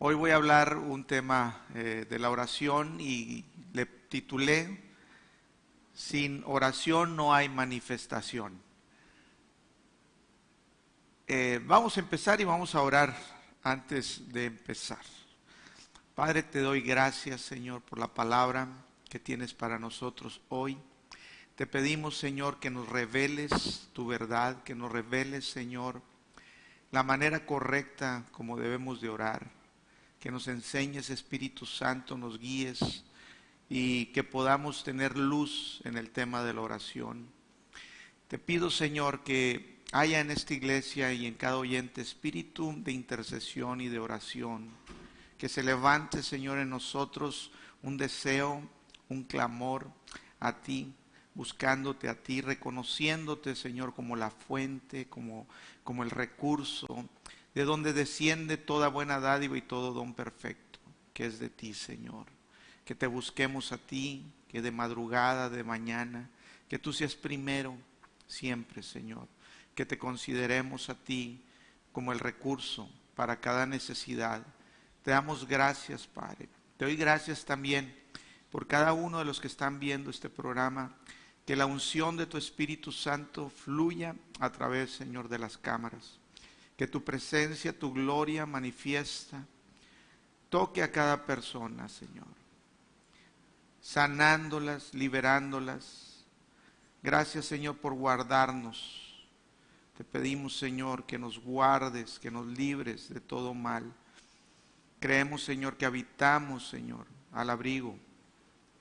Hoy voy a hablar un tema eh, de la oración y le titulé Sin oración no hay manifestación. Eh, vamos a empezar y vamos a orar antes de empezar. Padre, te doy gracias, Señor, por la palabra que tienes para nosotros hoy. Te pedimos, Señor, que nos reveles tu verdad, que nos reveles, Señor, la manera correcta como debemos de orar que nos enseñes, Espíritu Santo, nos guíes y que podamos tener luz en el tema de la oración. Te pido, Señor, que haya en esta iglesia y en cada oyente espíritu de intercesión y de oración. Que se levante, Señor, en nosotros un deseo, un clamor a ti, buscándote a ti, reconociéndote, Señor, como la fuente, como, como el recurso, de donde desciende toda buena dádiva y todo don perfecto, que es de ti, Señor. Que te busquemos a ti, que de madrugada, de mañana, que tú seas primero siempre, Señor. Que te consideremos a ti como el recurso para cada necesidad. Te damos gracias, Padre. Te doy gracias también por cada uno de los que están viendo este programa. Que la unción de tu Espíritu Santo fluya a través, Señor, de las cámaras que tu presencia, tu gloria manifiesta, toque a cada persona, Señor, sanándolas, liberándolas. Gracias, Señor, por guardarnos. Te pedimos, Señor, que nos guardes, que nos libres de todo mal. Creemos, Señor, que habitamos, Señor, al abrigo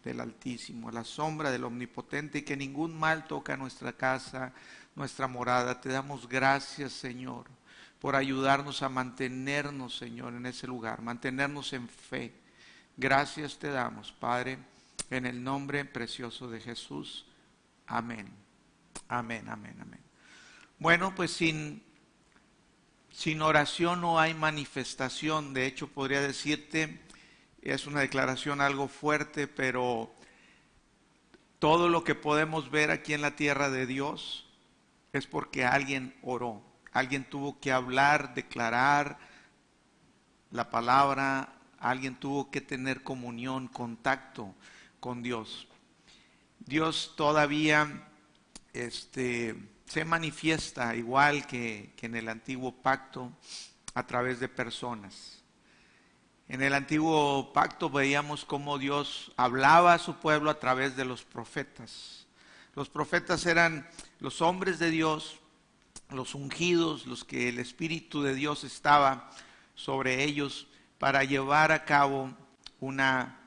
del Altísimo, a la sombra del Omnipotente y que ningún mal toca nuestra casa, nuestra morada. Te damos gracias, Señor por ayudarnos a mantenernos, Señor, en ese lugar, mantenernos en fe. Gracias te damos, Padre, en el nombre precioso de Jesús. Amén. Amén, amén, amén. Bueno, pues sin, sin oración no hay manifestación. De hecho, podría decirte, es una declaración algo fuerte, pero todo lo que podemos ver aquí en la tierra de Dios es porque alguien oró. Alguien tuvo que hablar, declarar la palabra, alguien tuvo que tener comunión, contacto con Dios. Dios todavía este, se manifiesta igual que, que en el antiguo pacto a través de personas. En el antiguo pacto veíamos cómo Dios hablaba a su pueblo a través de los profetas. Los profetas eran los hombres de Dios los ungidos, los que el Espíritu de Dios estaba sobre ellos para llevar a cabo una,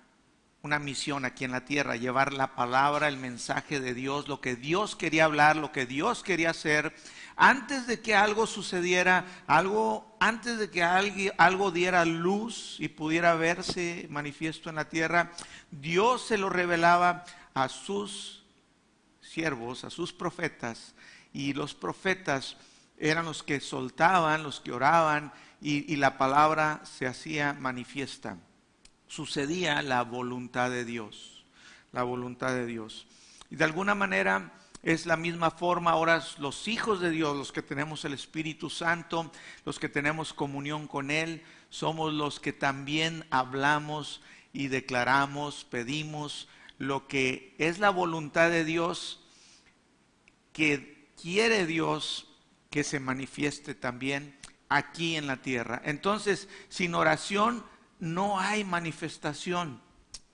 una misión aquí en la tierra, llevar la palabra, el mensaje de Dios, lo que Dios quería hablar, lo que Dios quería hacer, antes de que algo sucediera, algo, antes de que algo, algo diera luz y pudiera verse manifiesto en la tierra, Dios se lo revelaba a sus siervos, a sus profetas, y los profetas eran los que soltaban, los que oraban y, la palabra se hacía manifiesta. Sucedía la voluntad de Dios, la voluntad de Dios. Y de alguna manera es la misma forma ahora los hijos de Dios, los que tenemos el Espíritu Santo, los que tenemos comunión con Él, somos los que también hablamos y declaramos, pedimos lo que es la voluntad de Dios que quiere Dios que se manifieste también aquí en la tierra. Entonces, sin oración no hay manifestación.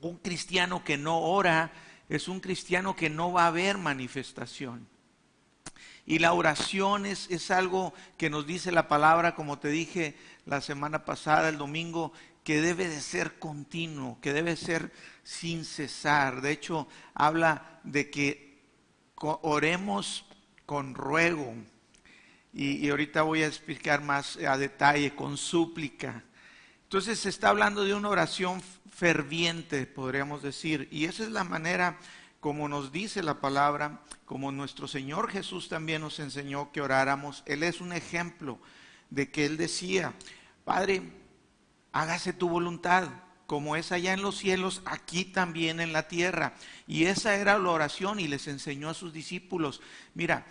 Un cristiano que no ora es un cristiano que no va a haber manifestación. Y la oración es, es, algo que nos dice la palabra, como te dije la semana pasada, el domingo, que debe de ser continuo, que debe ser sin cesar. De hecho, habla de que oremos con ruego. Y, ahorita voy a explicar más a detalle, con súplica. Entonces se está hablando de una oración ferviente, podríamos decir. Y esa es la manera como nos dice la palabra, como nuestro Señor Jesús también nos enseñó que oráramos. Él es un ejemplo de que Él decía, Padre, hágase tu voluntad, como es allá en los cielos, aquí también en la tierra. Y esa era la oración y les enseñó a sus discípulos, mira,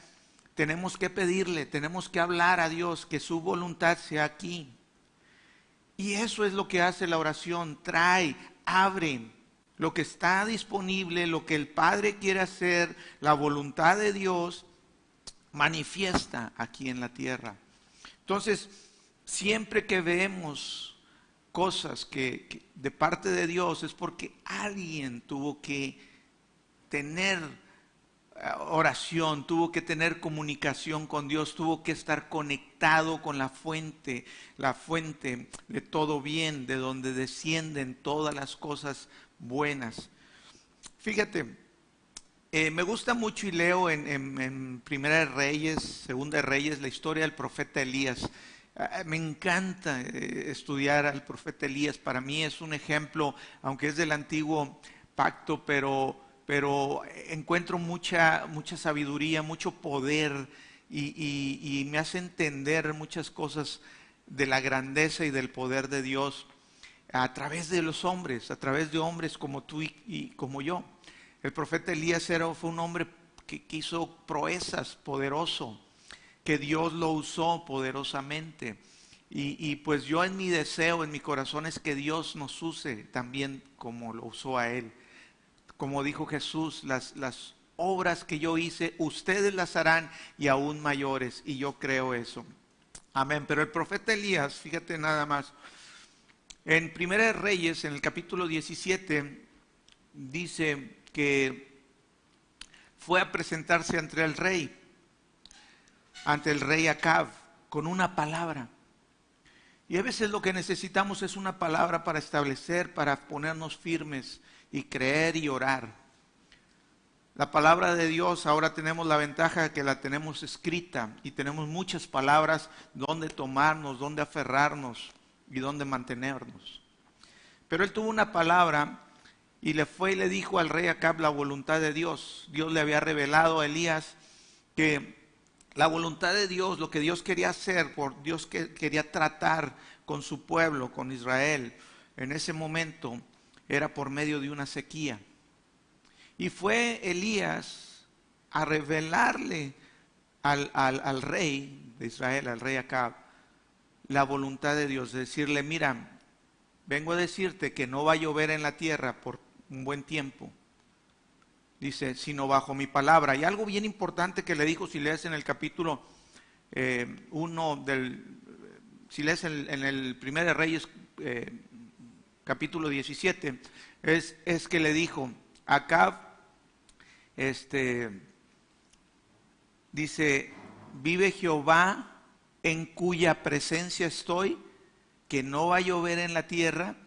tenemos que pedirle, tenemos que hablar a Dios que su voluntad sea aquí. Y, eso es lo que hace la oración, trae, abre lo que está disponible, lo que el Padre quiere hacer, la voluntad de Dios, manifiesta aquí en la tierra. Entonces, siempre que vemos cosas que, de parte de Dios es porque alguien tuvo que tener eh, oración, tuvo que tener comunicación con Dios, tuvo que estar conectado con la fuente, la fuente de todo bien, de donde descienden todas las cosas buenas. Fíjate, eh, me gusta mucho y leo en, Primera de Reyes, Segunda de Reyes, la historia del profeta Elías. Ah, me encanta eh, estudiar al profeta Elías. Para mí es un ejemplo, aunque es del antiguo pacto, pero, pero encuentro mucha, mucha sabiduría, mucho poder y, me hace entender muchas cosas de la grandeza y del poder de Dios a través de los hombres, a través de hombres como tú y, como yo. El profeta Elías era, fue un hombre que, hizo proezas, poderoso, que Dios lo usó poderosamente. Y, pues yo en mi deseo, en mi corazón es que Dios nos use también como lo usó a él. Como dijo Jesús, las, las obras que yo hice, ustedes las harán y aún mayores. Y yo creo eso. Amén. Pero el profeta Elías, fíjate nada más, en Primera de Reyes, en el capítulo 17, dice que fue a presentarse ante el rey, ante el rey Acab, con una palabra. Y a veces lo que necesitamos es una palabra para establecer, para ponernos firmes y creer y orar. La palabra de Dios ahora tenemos la ventaja que la tenemos escrita y tenemos muchas palabras donde tomarnos, donde aferrarnos y dónde mantenernos. Pero él tuvo una palabra y le fue y le dijo al rey Acab la voluntad de Dios. Dios le había revelado a Elías que la voluntad de Dios, lo que Dios quería hacer, por Dios que quería tratar con su pueblo, con Israel, en ese momento era por medio de una sequía. Y fue Elías a revelarle al, al rey de Israel, al rey Acab, la voluntad de Dios, decirle, mira, vengo a decirte que no va a llover en la tierra por un buen tiempo. Dice, sino bajo mi palabra. Y algo bien importante que le dijo, si lees en el capítulo 1 eh, del, si lees en, el primer de Reyes, eh, capítulo 17, es, es que le dijo, acá, este, dice, vive Jehová en cuya presencia estoy, que no va a llover en la tierra,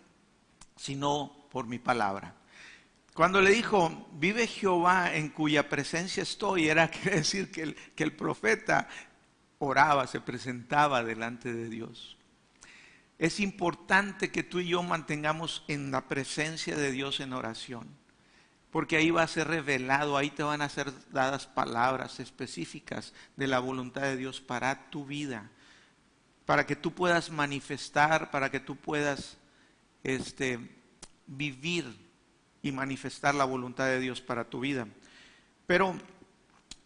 sino por mi palabra. Cuando le dijo, vive Jehová en cuya presencia estoy, era decir que el, que el profeta oraba, se presentaba delante de Dios. Es importante que tú y yo mantengamos en la presencia de Dios en oración porque ahí va a ser revelado, ahí te van a ser dadas palabras específicas de la voluntad de Dios para tu vida, para que tú puedas manifestar, para que tú puedas este, vivir y manifestar la voluntad de Dios para tu vida. Pero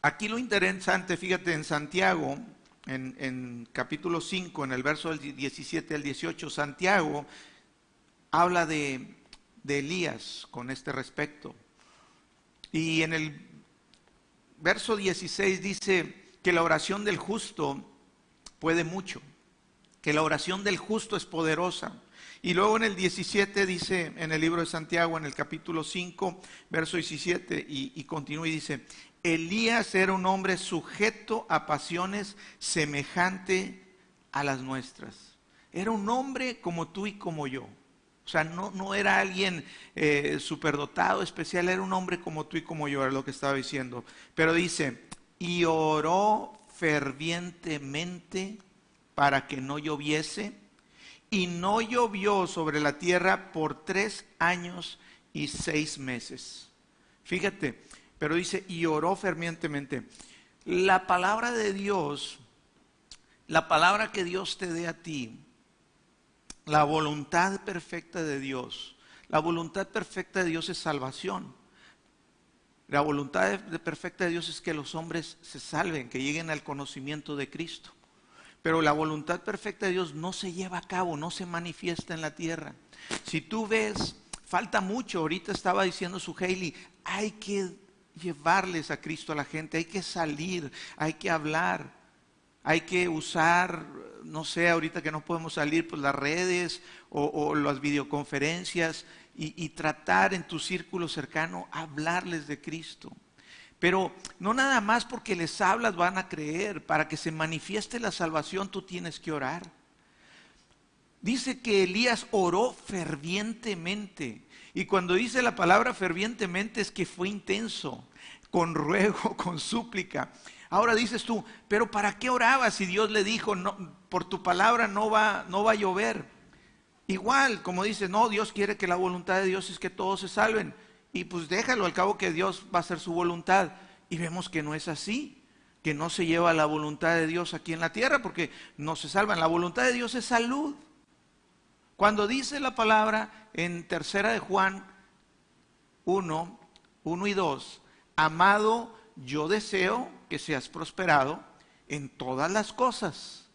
aquí lo interesante, fíjate, en Santiago, en, en capítulo 5, en el verso del 17 al 18, Santiago habla de, de Elías con este respecto. Y en el verso 16 dice que la oración del justo puede mucho, que la oración del justo es poderosa. Y luego en el 17 dice, en el libro de Santiago, en el capítulo 5, verso 17, y, continúa y dice, Elías era un hombre sujeto a pasiones semejante a las nuestras. Era un hombre como tú y como yo. O sea, no, no era alguien eh, superdotado, especial, era un hombre como tú y como yo, era lo que estaba diciendo. Pero dice, y oró fervientemente para que no lloviese, y no llovió sobre la tierra por tres años y seis meses. Fíjate, pero dice, y oró fervientemente. La palabra de Dios, la palabra que Dios te dé a ti, la voluntad perfecta de Dios. La voluntad perfecta de Dios es salvación. La voluntad perfecta de Dios es que los hombres se salven, que lleguen al conocimiento de Cristo. Pero la voluntad perfecta de Dios no se lleva a cabo, no se manifiesta en la tierra. Si tú ves, falta mucho. Ahorita estaba diciendo su Haley, hay que llevarles a Cristo a la gente, hay que salir, hay que hablar, hay que usar, no sé, ahorita que no podemos salir, pues las redes o, las videoconferencias y, y tratar en tu círculo cercano hablarles de Cristo. Pero no nada más porque les hablas van a creer. Para que se manifieste la salvación tú tienes que orar. Dice que Elías oró fervientemente. Y cuando dice la palabra fervientemente es que fue intenso, con ruego, con súplica. Ahora dices tú, pero ¿para qué oraba si Dios le dijo, no, por tu palabra no va, no va a llover? Igual, como dice, no, Dios quiere que la voluntad de Dios es que todos se salven y pues déjalo al cabo que Dios va a hacer su voluntad. Y vemos que no es así, que no se lleva la voluntad de Dios aquí en la tierra porque no se salvan. La voluntad de Dios es salud. Cuando dice la palabra en tercera de Juan 1, 1 y 2, amado, yo deseo que seas prosperado en todas las cosas.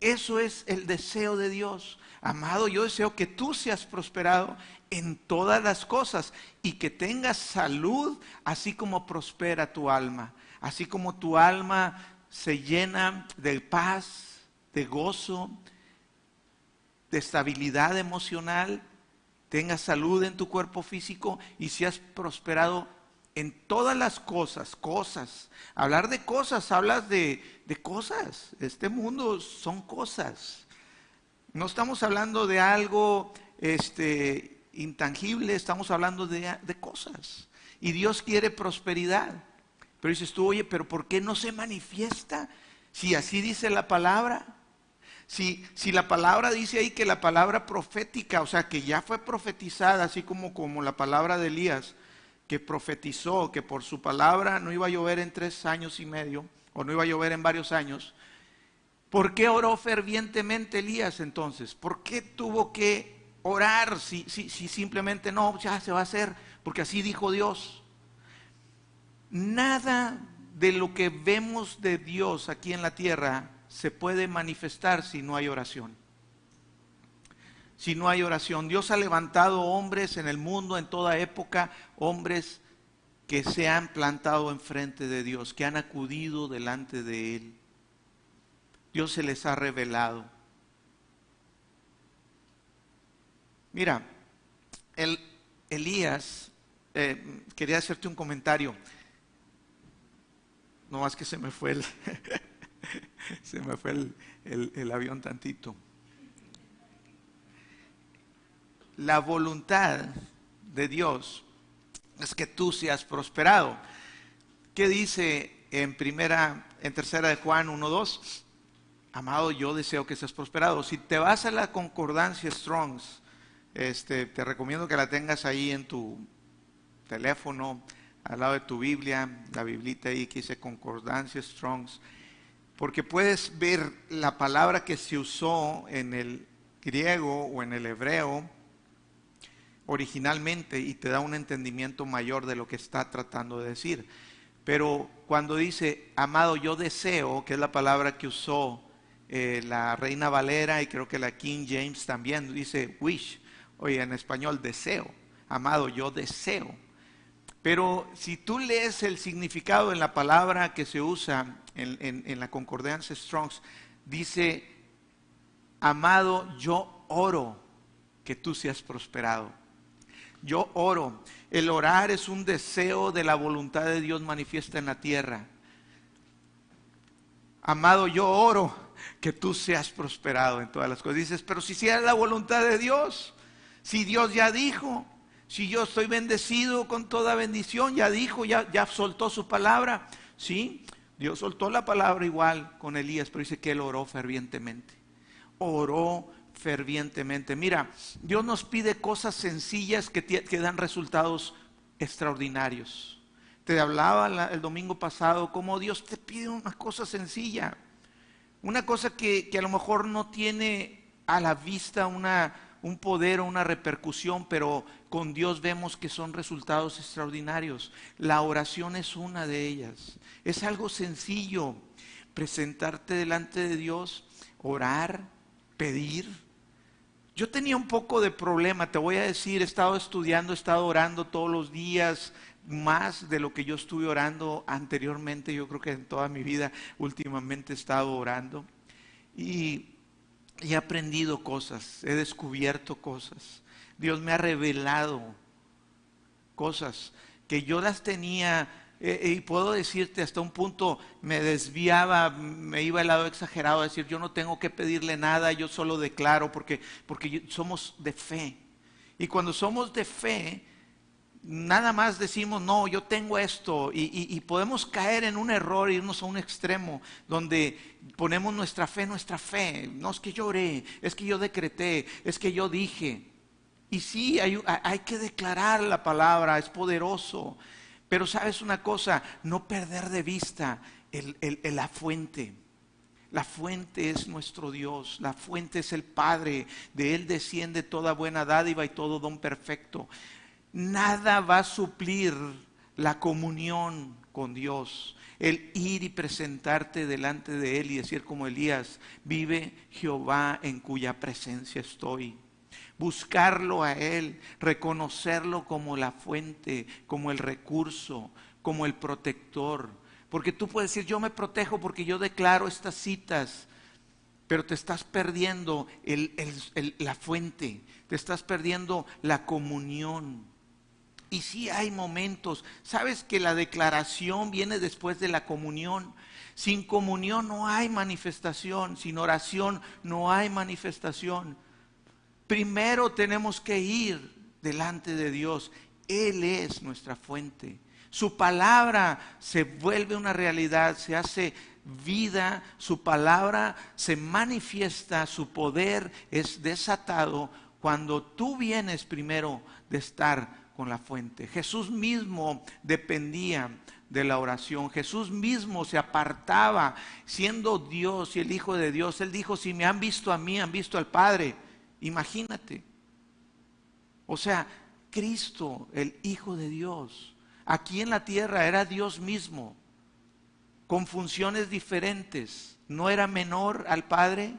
Eso es el deseo de Dios. Amado, yo deseo que tú seas prosperado en todas las cosas y que tengas salud, así como prospera tu alma, así como tu alma se llena de paz, de gozo, de estabilidad emocional, tengas salud en tu cuerpo físico y seas prosperado en todas las cosas, cosas. Hablar de cosas, hablas de, de cosas. Este mundo son cosas. No estamos hablando de algo este, intangible, estamos hablando de, cosas. Y Dios quiere prosperidad. Pero dices tú, oye, pero ¿por qué no se manifiesta? Si así dice la palabra. Si, si, la palabra dice ahí que la palabra profética, o sea, que ya fue profetizada, así como, como la palabra de Elías, que profetizó que por su palabra no iba a llover en tres años y medio, o no iba a llover en varios años, ¿por qué oró fervientemente Elías entonces? ¿Por qué tuvo que orar si, si, si simplemente no, ya se va a hacer, porque así dijo Dios. Nada de lo que vemos de Dios aquí en la tierra se puede manifestar si no hay oración. Si no hay oración. Dios ha levantado hombres en el mundo, en toda época, hombres que se han plantado enfrente de Dios, que han acudido delante de Él. Dios se les ha revelado. Mira, el, Elías, eh, quería hacerte un comentario. No más que se me fue el, se me fue el, el avión tantito. La voluntad de Dios es que tú seas prosperado. ¿Qué dice en primera, en tercera de Juan 1.2? Amado, yo deseo que seas prosperado. Si te vas a la concordancia Strongs, este, te recomiendo que la tengas ahí en tu teléfono, al lado de tu Biblia, la Biblita ahí que dice Concordancia Strongs, porque puedes ver la palabra que se usó en el griego o en el hebreo originalmente y te da un entendimiento mayor de lo que está tratando de decir. Pero cuando dice, amado, yo deseo, que es la palabra que usó eh, la Reina Valera y creo que la King James también, dice wish, Oye, en español, deseo. Amado, yo deseo. Pero si tú lees el significado en la palabra que se usa en, la concordancia Strongs, dice, amado, yo oro que tú seas prosperado. Yo oro. El orar es un deseo de la voluntad de Dios manifiesta en la tierra. Amado, yo oro que tú seas prosperado en todas las cosas. Dices, pero si sea la voluntad de Dios, si Dios ya dijo, si yo estoy bendecido con toda bendición, ya dijo, ya, ya soltó su palabra. Sí, Dios soltó la palabra igual con Elías, pero dice que él oró fervientemente. Oró fervientemente. Mira, Dios nos pide cosas sencillas que, dan resultados extraordinarios. Te hablaba el domingo pasado cómo Dios te pide una cosa sencilla. Una cosa que, que a lo mejor no tiene a la vista una, un poder o una repercusión, pero con Dios vemos que son resultados extraordinarios. La oración es una de ellas. Es algo sencillo presentarte delante de Dios orar, pedir. Yo tenía un poco de problema, te voy a decir, he estado estudiando, he estado orando todos los días, más de lo que yo estuve orando anteriormente, yo creo que en toda mi vida últimamente he estado orando. Y, he aprendido cosas, he descubierto cosas. Dios me ha revelado cosas que yo las tenía eh, eh, y puedo decirte hasta un punto me desviaba, me iba al lado exagerado a decir yo no tengo que pedirle nada, yo solo declaro porque, porque somos de fe. Y cuando somos de fe, nada más decimos, no, yo tengo esto, y, podemos caer en un error, irnos a un extremo, donde ponemos nuestra fe, nuestra fe. No es que yo oré, es que yo decreté, es que yo dije. Y sí, hay, que declarar la palabra, es poderoso. Pero sabes una cosa, no perder de vista la fuente. La fuente es nuestro Dios, la fuente es el Padre, de Él desciende toda buena dádiva y todo don perfecto nada va a suplir la comunión con Dios. El ir y presentarte delante de Él y decir como Elías, vive Jehová en cuya presencia estoy. Buscarlo a Él, reconocerlo como la fuente, como el recurso, como el protector. Porque tú puedes decir, yo me protejo porque yo declaro estas citas, pero te estás perdiendo la fuente, te estás perdiendo la comunión. Y sí hay momentos, sabes que la declaración viene después de la comunión. Sin comunión no hay manifestación, sin oración no hay manifestación. Primero tenemos que ir delante de Dios. Él es nuestra fuente. Su palabra se vuelve una realidad, se hace vida, su palabra se manifiesta, su poder es desatado cuando tú vienes primero de estar con la fuente. Jesús mismo dependía de la oración. Jesús mismo se apartaba siendo Dios y el Hijo de Dios. Él dijo, si me han visto a mí, han visto al Padre. Imagínate. O sea, Cristo, el Hijo de Dios, aquí en la tierra era Dios mismo, con funciones diferentes. No era menor al Padre,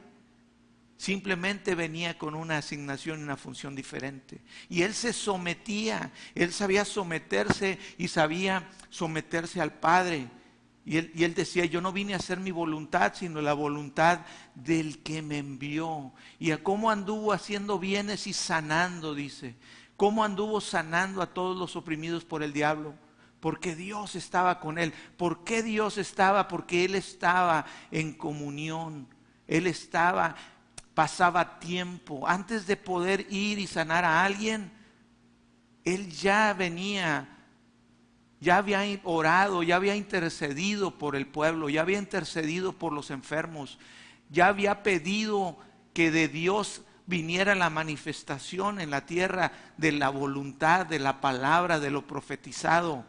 Simplemente venía con una asignación y una función diferente. Y él se sometía, él sabía someterse y sabía someterse al Padre. Y él, y él, decía, yo no vine a hacer mi voluntad, sino la voluntad del que me envió. Y a cómo anduvo haciendo bienes y sanando, dice. Cómo anduvo sanando a todos los oprimidos por el diablo. Porque Dios estaba con él. ¿Por qué Dios estaba? Porque Él estaba en comunión. Él estaba pasaba tiempo. Antes de poder ir y sanar a alguien, él ya venía, ya había orado, ya había intercedido por el pueblo, ya había intercedido por los enfermos, ya había pedido que de Dios viniera la manifestación en la tierra de la voluntad, de la palabra, de lo profetizado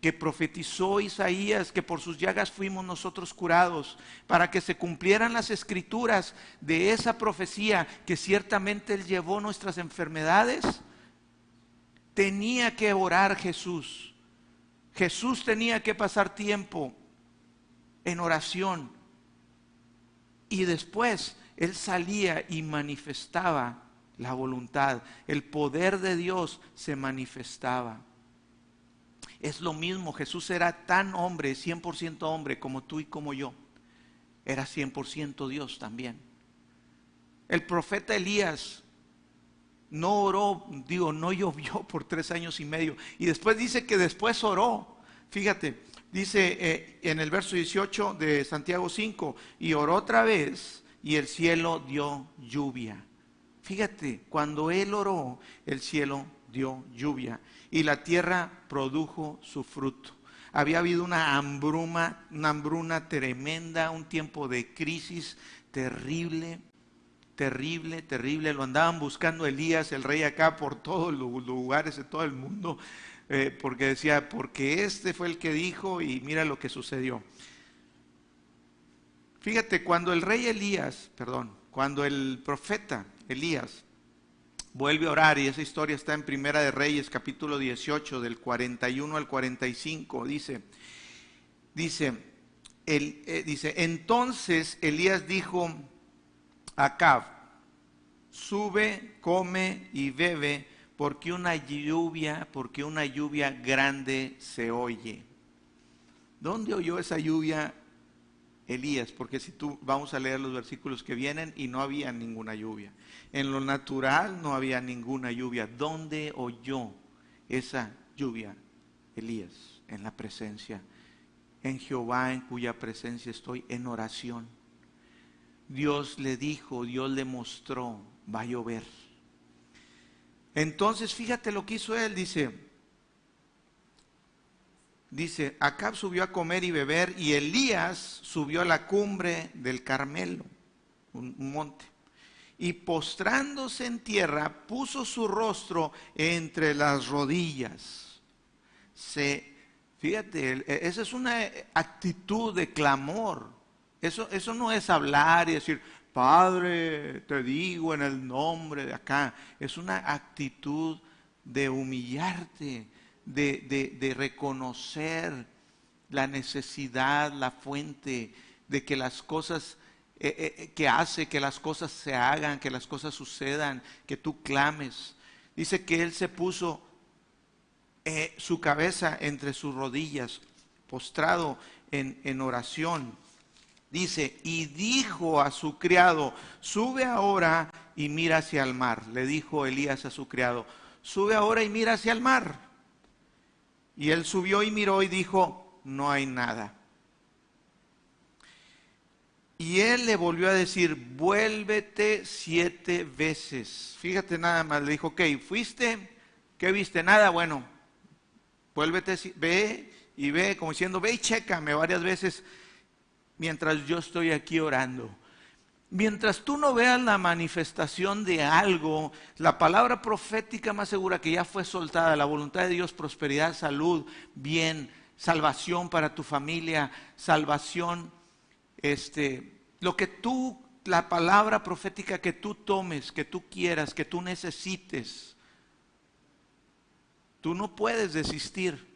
que profetizó Isaías, que por sus llagas fuimos nosotros curados, para que se cumplieran las escrituras de esa profecía que ciertamente Él llevó nuestras enfermedades, tenía que orar Jesús. Jesús tenía que pasar tiempo en oración y después Él salía y manifestaba la voluntad. El poder de Dios se manifestaba. Es lo mismo, Jesús era tan hombre, 100% hombre como tú y como yo. Era 100% Dios también. El profeta Elías no oró, digo, no llovió por tres años y medio. Y después dice que después oró. Fíjate, dice eh, en el verso 18 de Santiago 5, y oró otra vez y el cielo dio lluvia. Fíjate, cuando él oró, el cielo dio lluvia y la tierra produjo su fruto. Había habido una hambruna, una hambruna tremenda, un tiempo de crisis terrible, terrible, terrible. Lo andaban buscando Elías, el rey acá, por todos los lugares de todo el mundo, eh, porque decía, porque este fue el que dijo y mira lo que sucedió. Fíjate, cuando el rey Elías, perdón, cuando el profeta Elías vuelve a orar y esa historia está en Primera de Reyes capítulo 18 del 41 al 45 dice dice eh, dice, entonces Elías dijo a Acab, sube, come y bebe, porque una lluvia, porque una lluvia grande se oye. ¿Dónde oyó esa lluvia Elías? Porque si tú vamos a leer los versículos que vienen y no había ninguna lluvia. En lo natural no había ninguna lluvia. ¿Dónde oyó esa lluvia Elías? En la presencia, en Jehová en cuya presencia estoy en oración. Dios le dijo, Dios le mostró, va a llover. Entonces, fíjate lo que hizo él, dice, dice, Acab subió a comer y beber y Elías subió a la cumbre del Carmelo, un, monte, y postrándose en tierra puso su rostro entre las rodillas. Se, fíjate, e, esa es una actitud de clamor. Eso, eso no es hablar y decir, Padre, te digo en el nombre de acá. Es una actitud de humillarte, de, reconocer la necesidad, la fuente, de que las cosas eh, eh, eh, que hace que las cosas se hagan, que las cosas sucedan, que tú clames. Dice que él se puso su cabeza entre sus rodillas, postrado en, en oración. Dice, y dijo a su criado, sube ahora y mira hacia el mar. Le dijo Elías a su criado, sube ahora y mira hacia el mar. Y él subió y miró y dijo, no hay nada. Y él le volvió a decir, vuélvete siete veces. Fíjate nada más, le dijo, ok, fuiste, ¿qué viste? Nada, bueno, vuélvete, ve y ve, como diciendo, ve y chécame varias veces mientras yo estoy aquí orando. Mientras tú no veas la manifestación de algo, la palabra profética más segura que ya fue soltada, la voluntad de Dios, prosperidad, salud, bien, salvación para tu familia, salvación, este, lo que tú, la palabra profética que tú tomes, que tú quieras, que tú necesites, tú no puedes desistir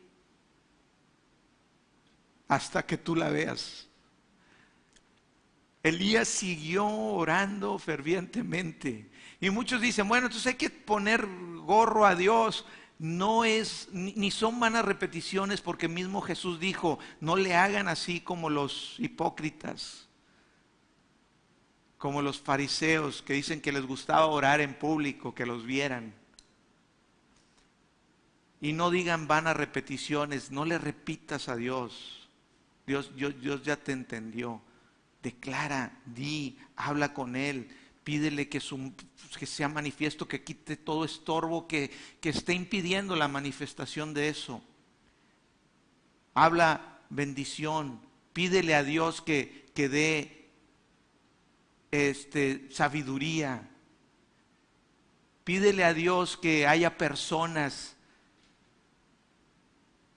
hasta que tú la veas. Elías siguió orando fervientemente. Y muchos dicen, bueno, entonces hay que poner gorro a Dios. No es, ni son malas repeticiones, porque mismo Jesús dijo, no le hagan así como los hipócritas, como los fariseos que dicen que les gustaba orar en público, que los vieran. Y no digan vanas repeticiones, no le repitas a Dios. Dios, Dios, Dios ya te entendió declara, di, habla con Él, pídele que, que sea manifiesto, que quite todo estorbo que, que esté impidiendo la manifestación de eso. Habla bendición, pídele a Dios que, que dé este, sabiduría. Pídele a Dios que haya personas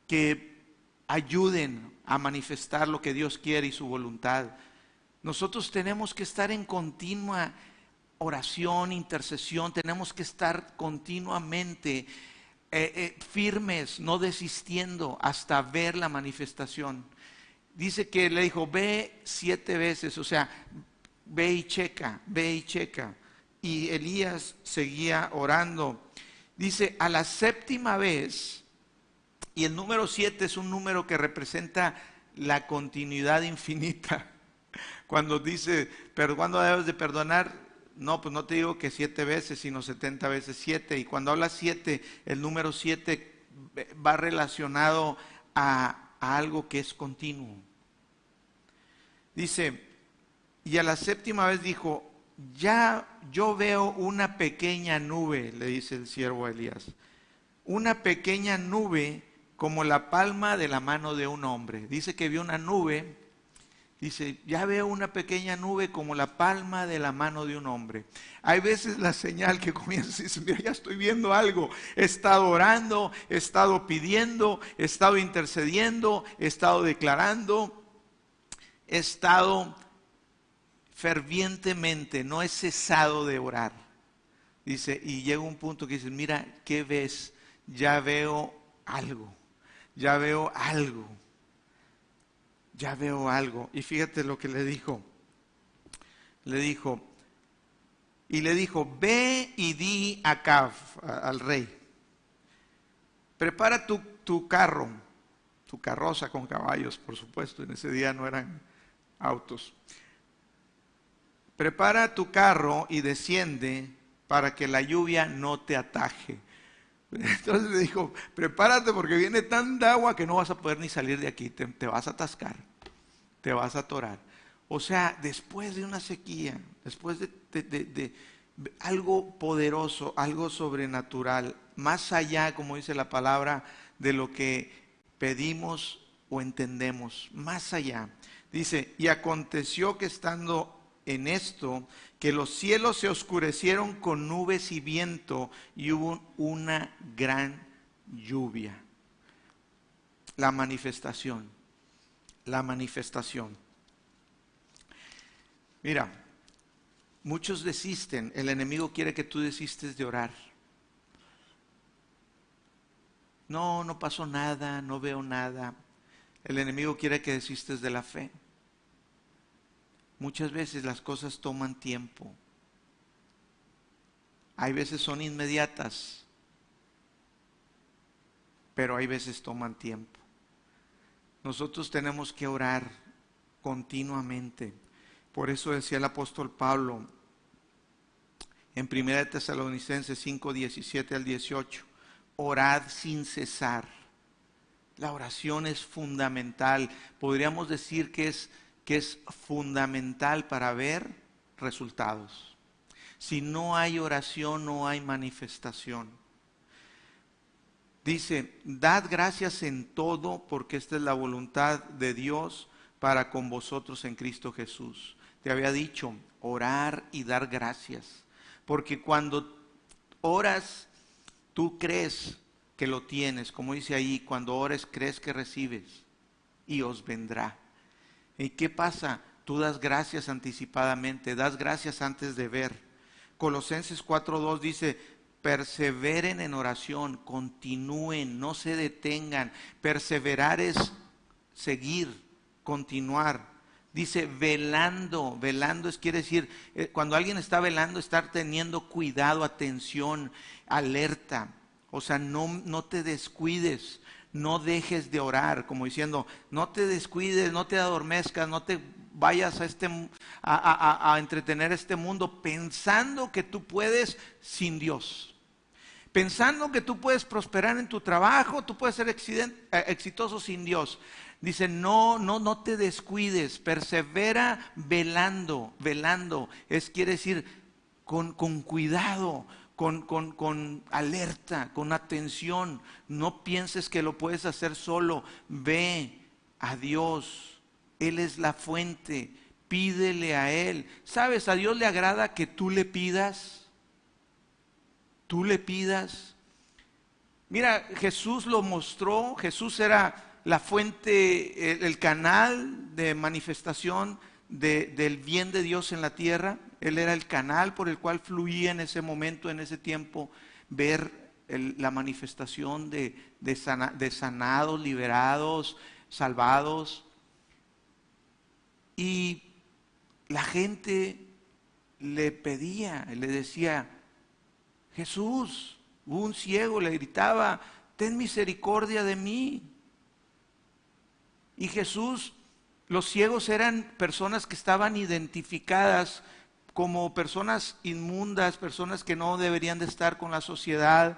que ayuden a manifestar lo que Dios quiere y su voluntad. Nosotros tenemos que estar en continua oración, intercesión, tenemos que estar continuamente eh, eh, firmes, no desistiendo hasta ver la manifestación. Dice que le dijo, ve siete veces, o sea, ve y checa, ve y checa. Y Elías seguía orando. Dice, a la séptima vez, y el número siete es un número que representa la continuidad infinita. Cuando dice, pero cuando debes de perdonar? No, pues no te digo que siete veces, sino setenta veces siete. Y cuando habla siete, el número siete va relacionado a, a algo que es continuo. Dice, y a la séptima vez dijo, ya yo veo una pequeña nube, le dice el siervo Elías, una pequeña nube como la palma de la mano de un hombre. Dice que vio una nube Dice, ya veo una pequeña nube como la palma de la mano de un hombre. Hay veces la señal que comienza y dice, mira, ya estoy viendo algo. He estado orando, he estado pidiendo, he estado intercediendo, he estado declarando, he estado fervientemente, no he cesado de orar. Dice, y llega un punto que dice, mira, ¿qué ves? Ya veo algo, ya veo algo ya veo algo. Y fíjate lo que le dijo. Le dijo, y le dijo, ve y di a Caf, al rey, prepara tu, tu carro, tu carroza con caballos, por supuesto, en ese día no eran autos. Prepara tu carro y desciende para que la lluvia no te ataje. Entonces le dijo, prepárate porque viene tanta agua que no vas a poder ni salir de aquí, te, vas a atascar, te vas a atorar. O sea, después de una sequía, después de, de algo poderoso, algo sobrenatural, más allá, como dice la palabra, de lo que pedimos o entendemos, más allá. Dice, y aconteció que estando en esto, que los cielos se oscurecieron con nubes y viento y hubo una gran lluvia. La manifestación, la manifestación. Mira, muchos desisten, el enemigo quiere que tú desistes de orar. No, no pasó nada, no veo nada. El enemigo quiere que desistes de la fe. Muchas veces las cosas toman tiempo. Hay veces son inmediatas, pero hay veces toman tiempo. Nosotros tenemos que orar continuamente. Por eso decía el apóstol Pablo en 1 Tesalonicenses 5, 17 al 18, orad sin cesar. La oración es fundamental. Podríamos decir que es que es fundamental para ver resultados. Si no hay oración, no hay manifestación. Dice, dad gracias en todo porque esta es la voluntad de Dios para con vosotros en Cristo Jesús. Te había dicho, orar y dar gracias. Porque cuando oras, tú crees que lo tienes. Como dice ahí, cuando ores, crees que recibes y os vendrá. ¿Y qué pasa? Tú das gracias anticipadamente, das gracias antes de ver. Colosenses 4.2 dice, perseveren en oración, continúen, no se detengan. Perseverar es seguir, continuar. Dice velando, velando es quiere decir, eh, cuando alguien está velando, estar teniendo cuidado, atención, alerta. O sea, no, no te descuides no dejes de orar, como diciendo, no te descuides, no te adormezcas, no te vayas a, este, a, entretener este mundo pensando que tú puedes sin Dios. Pensando que tú puedes prosperar en tu trabajo, tú puedes ser eh, exitoso sin Dios. Dice, no, no, no te descuides, persevera velando, velando. Es quiere decir con, con cuidado, con, alerta, con atención. No pienses que lo puedes hacer solo. Ve a Dios. Él es la fuente. Pídele a Él. ¿Sabes? A Dios le agrada que tú le pidas. Tú le pidas. Mira, Jesús lo mostró. Jesús era la fuente, el, canal de manifestación del bien de Dios en la tierra. Él era el canal por el cual fluía en ese momento, en ese tiempo, ver la manifestación de, de sanados, liberados, salvados. Y la gente le pedía, le decía, Jesús, un ciego le gritaba, ten misericordia de mí. Y Jesús, los ciegos eran personas que estaban identificadas como personas inmundas, personas que no deberían de estar con la sociedad,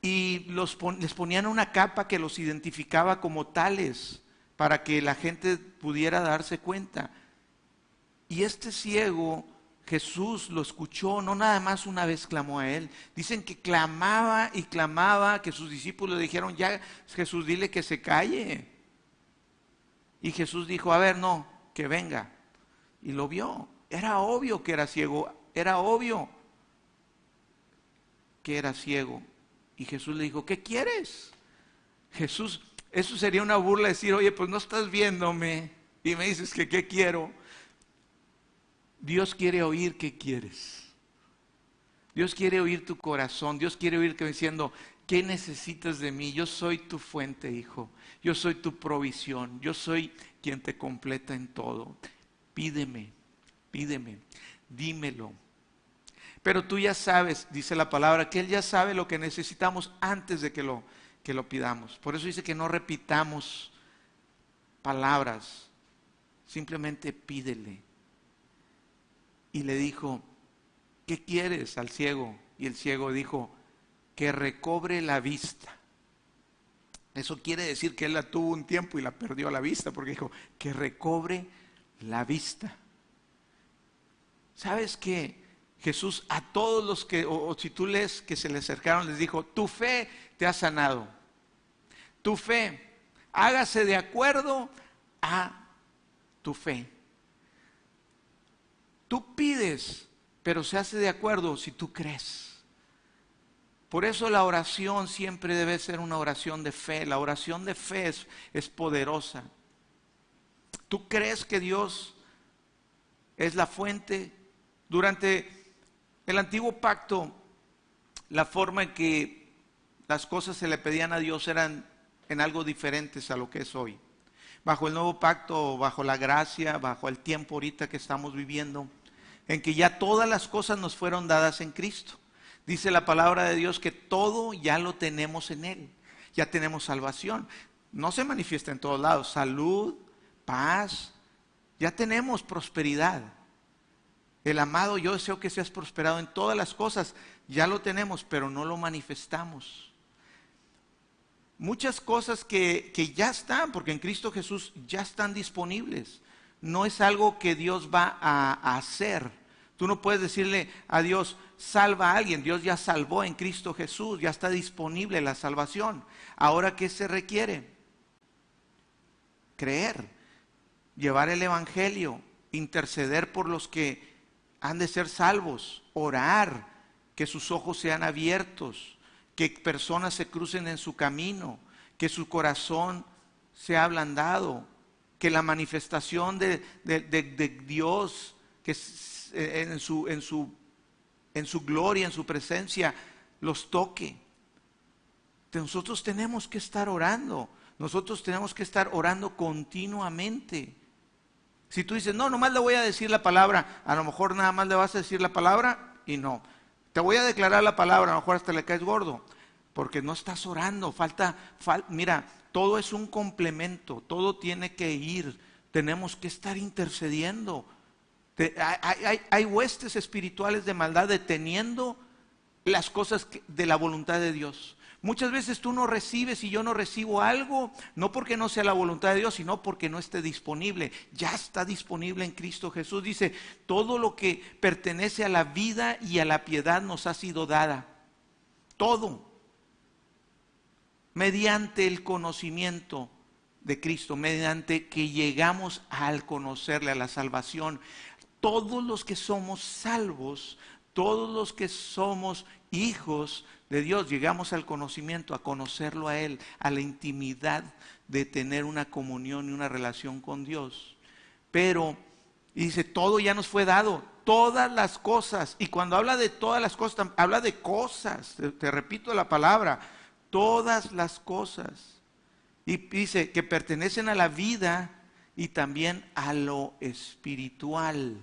y los les ponían una capa que los identificaba como tales, para que la gente pudiera darse cuenta. Y este ciego, Jesús lo escuchó, no nada más una vez clamó a él. Dicen que clamaba y clamaba, que sus discípulos le dijeron, ya Jesús, dile que se calle. Y Jesús dijo, a ver, no, que venga. Y lo vio. Era obvio que era ciego, era obvio que era ciego. Y Jesús le dijo, ¿qué quieres? Jesús, eso sería una burla decir, oye, pues no estás viéndome y me dices que qué quiero. Dios quiere oír qué quieres. Dios quiere oír tu corazón. Dios quiere oírte diciendo, ¿qué necesitas de mí? Yo soy tu fuente, hijo. Yo soy tu provisión. Yo soy quien te completa en todo. Pídeme, pídeme, dímelo. Pero tú ya sabes, dice la palabra, que Él ya sabe lo que necesitamos antes de que lo, que lo pidamos. Por eso dice que no repitamos palabras, simplemente pídele. Y le dijo, ¿qué quieres al ciego? Y el ciego dijo, que recobre la vista. Eso quiere decir que él la tuvo un tiempo y la perdió la vista, porque dijo, que recobre la vista. ¿Sabes qué? Jesús a todos los que, o, si tú lees que se le acercaron, les dijo, tu fe te ha sanado. Tu fe, hágase de acuerdo a tu fe. Tú pides, pero se hace de acuerdo si tú crees. Por eso la oración siempre debe ser una oración de fe. La oración de fe es, es poderosa. ¿Tú crees que Dios es la fuente? Durante el antiguo pacto, la forma en que las cosas se le pedían a Dios eran en algo diferentes a lo que es hoy. Bajo el nuevo pacto, bajo la gracia, bajo el tiempo ahorita que estamos viviendo, en que ya todas las cosas nos fueron dadas en Cristo. Dice la palabra de Dios que todo ya lo tenemos en Él. Ya tenemos salvación. No se manifiesta en todos lados. Salud, paz. Ya tenemos prosperidad. El amado, yo deseo que seas prosperado en todas las cosas. Ya lo tenemos, pero no lo manifestamos. Muchas cosas que, ya están, porque en Cristo Jesús ya están disponibles. No es algo que Dios va a, hacer. Tú no puedes decirle a Dios, salva a alguien. Dios ya salvó en Cristo Jesús, ya está disponible la salvación. Ahora, ¿qué se requiere? Creer, llevar el Evangelio, interceder por los que han de ser salvos, orar, que sus ojos sean abiertos, que personas se crucen en su camino, que su corazón sea ablandado, que la manifestación de, Dios que en, su, en, su, en su gloria, en su presencia, los toque. Nosotros tenemos que estar orando, nosotros tenemos que estar orando continuamente. Si tú dices, no, nomás le voy a decir la palabra, a lo mejor nada más le vas a decir la palabra y no. Te voy a declarar la palabra, a lo mejor hasta le caes gordo, porque no estás orando, falta, mira, todo es un complemento, todo tiene que ir, tenemos que estar intercediendo. hay, huestes espirituales de maldad deteniendo las cosas de la voluntad de Dios. Muchas veces tú no recibes y yo no recibo algo, no porque no sea la voluntad de Dios, sino porque no esté disponible. Ya está disponible en Cristo Jesús. Dice, todo lo que pertenece a la vida y a la piedad nos ha sido dada. Todo. Mediante el conocimiento de Cristo, mediante que llegamos al conocerle, a la salvación. Todos los que somos salvos, todos los que somos hijos de Dios, llegamos al conocimiento, a conocerlo a Él, a la intimidad de tener una comunión y una relación con Dios. Pero, dice, todo ya nos fue dado, todas las cosas. Y cuando habla de todas las cosas, habla de cosas, te, repito la palabra, todas las cosas. Y dice que pertenecen a la vida y también a lo espiritual,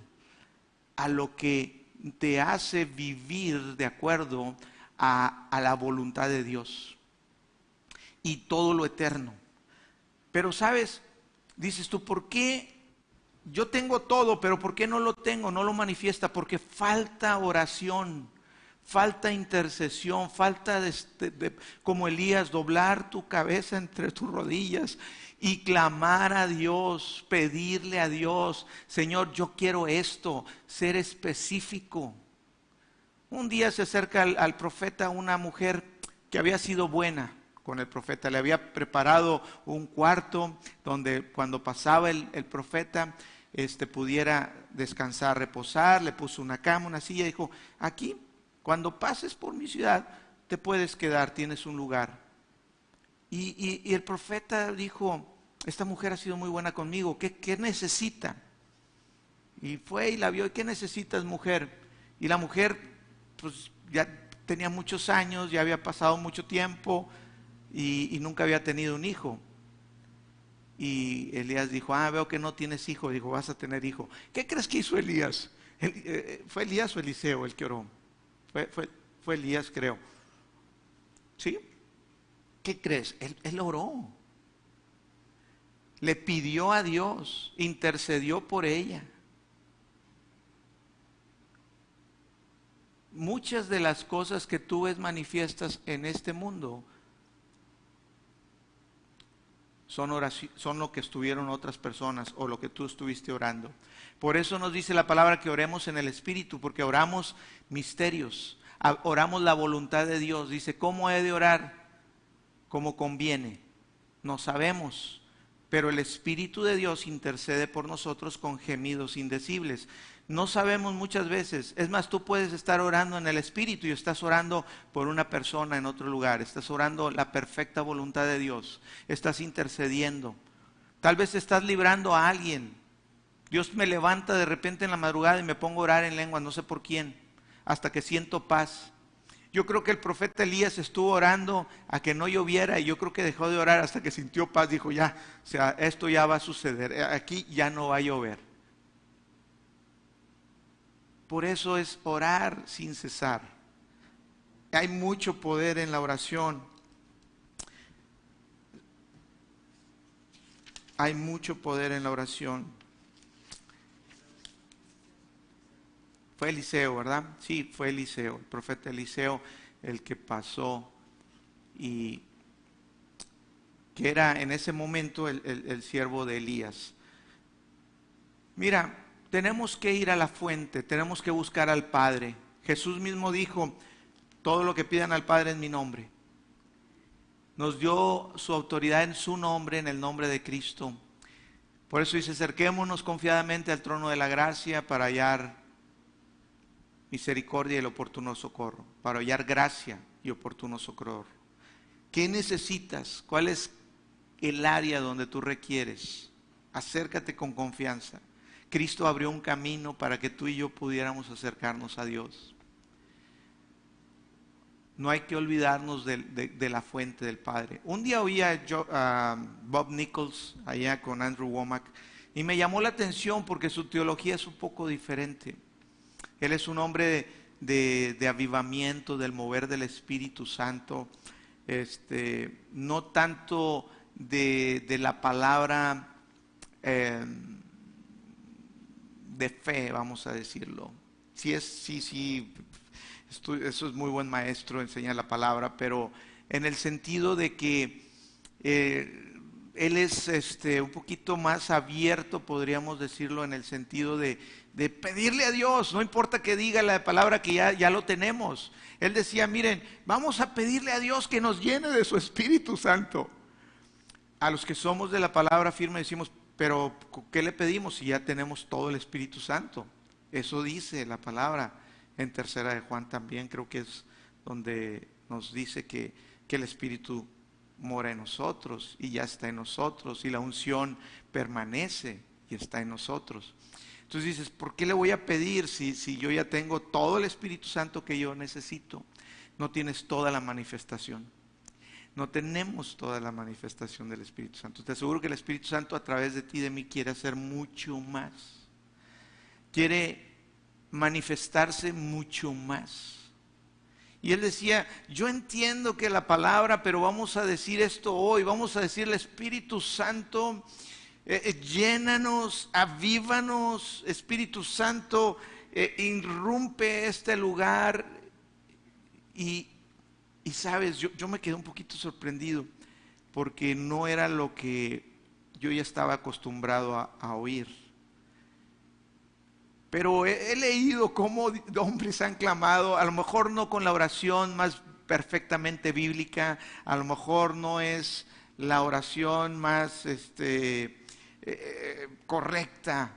a lo que te hace vivir de acuerdo a, la voluntad de Dios y todo lo eterno. Pero sabes, dices tú, ¿por qué yo tengo todo, pero ¿por qué no lo tengo? No lo manifiesta porque falta oración, falta intercesión, falta de, como Elías doblar tu cabeza entre tus rodillas y clamar a Dios, pedirle a Dios, Señor, yo quiero esto, ser específico. Un día se acerca al, profeta una mujer que había sido buena con el profeta, le había preparado un cuarto donde cuando pasaba el, profeta este, pudiera descansar, reposar, le puso una cama, una silla, dijo, aquí, cuando pases por mi ciudad, te puedes quedar, tienes un lugar. Y, el profeta dijo, esta mujer ha sido muy buena conmigo, ¿qué, ¿qué, necesita? Y fue y la vio, ¿y qué necesitas mujer? Y la mujer pues ya tenía muchos años, ya había pasado mucho tiempo y, nunca había tenido un hijo. Y Elías dijo, ah, veo que no tienes hijo. Dijo, vas a tener hijo. ¿Qué crees que hizo Elías? Eh, ¿Fue Elías o Eliseo el que oró? Fue, fue, Elías, creo. ¿Sí? ¿Qué crees? Él, él oró. Le pidió a Dios, intercedió por ella. muchas de las cosas que tú ves manifiestas en este mundo son, son lo que estuvieron otras personas o lo que tú estuviste orando. Por eso nos dice la palabra que oremos en el Espíritu, porque oramos misterios, oramos la voluntad de Dios. Dice, ¿cómo he de orar? Como conviene. No sabemos, pero el Espíritu de Dios intercede por nosotros con gemidos indecibles no sabemos muchas veces. Es más, tú puedes estar orando en el Espíritu y estás orando por una persona en otro lugar. Estás orando la perfecta voluntad de Dios. Estás intercediendo. Tal vez estás librando a alguien. Dios me levanta de repente en la madrugada y me pongo a orar en lengua, no sé por quién, hasta que siento paz. Yo creo que el profeta Elías estuvo orando a que no lloviera y yo creo que dejó de orar hasta que sintió paz. Dijo, ya, o sea, esto ya va a suceder. Aquí ya no va a llover. Por eso es orar sin cesar. Hay mucho poder en la oración. Hay mucho poder en la oración. Fue Eliseo, ¿verdad? Sí, fue Eliseo, el profeta Eliseo, el que pasó y que era en ese momento el, siervo de Elías. Mira, tenemos que ir a la fuente, tenemos que buscar al Padre. Jesús mismo dijo, todo lo que pidan al Padre en mi nombre. Nos dio su autoridad en su nombre, en el nombre de Cristo. Por eso dice, acerquémonos confiadamente al trono de la gracia para hallar misericordia y el oportuno socorro, para hallar gracia y oportuno socorro. ¿Qué necesitas? ¿Cuál es el área donde tú requieres? Acércate con confianza. Cristo abrió un camino para que tú y yo pudiéramos acercarnos a Dios. No hay que olvidarnos de, la fuente del Padre. Un día oí a, Bob Nichols allá con Andrew Womack y me llamó la atención porque su teología es un poco diferente. Él es un hombre de, avivamiento, del mover del Espíritu Santo, este, no tanto de, la palabra eh, de fe, vamos a decirlo. Sí, es, sí, sí, eso es muy buen maestro, enseña la palabra, pero en el sentido de que eh, él es este, un poquito más abierto, podríamos decirlo, en el sentido de, pedirle a Dios, no importa que diga la palabra que ya, ya lo tenemos. Él decía, miren, vamos a pedirle a Dios que nos llene de su Espíritu Santo. A los que somos de la palabra firme decimos, pero ¿qué le pedimos si ya tenemos todo el Espíritu Santo? Eso dice la palabra en tercera de Juan también, creo que es donde nos dice que, que el Espíritu mora en nosotros y ya está en nosotros y la unción permanece y está en nosotros. Entonces dices, ¿por qué le voy a pedir si, si yo ya tengo todo el Espíritu Santo que yo necesito? No tienes toda la manifestación no tenemos toda la manifestación del Espíritu Santo. Te aseguro que el Espíritu Santo a través de ti y de mí quiere hacer mucho más. Quiere manifestarse mucho más. Y él decía, yo entiendo que la palabra, pero vamos a decir esto hoy, vamos a decir el Espíritu Santo, eh, eh, llénanos, avívanos, Espíritu Santo, eh, irrumpe este lugar y, y sabes, yo, me quedé un poquito sorprendido porque no era lo que yo ya estaba acostumbrado a, oír. Pero he, leído cómo hombres han clamado, a lo mejor no con la oración más perfectamente bíblica, a lo mejor no es la oración más este, eh, correcta,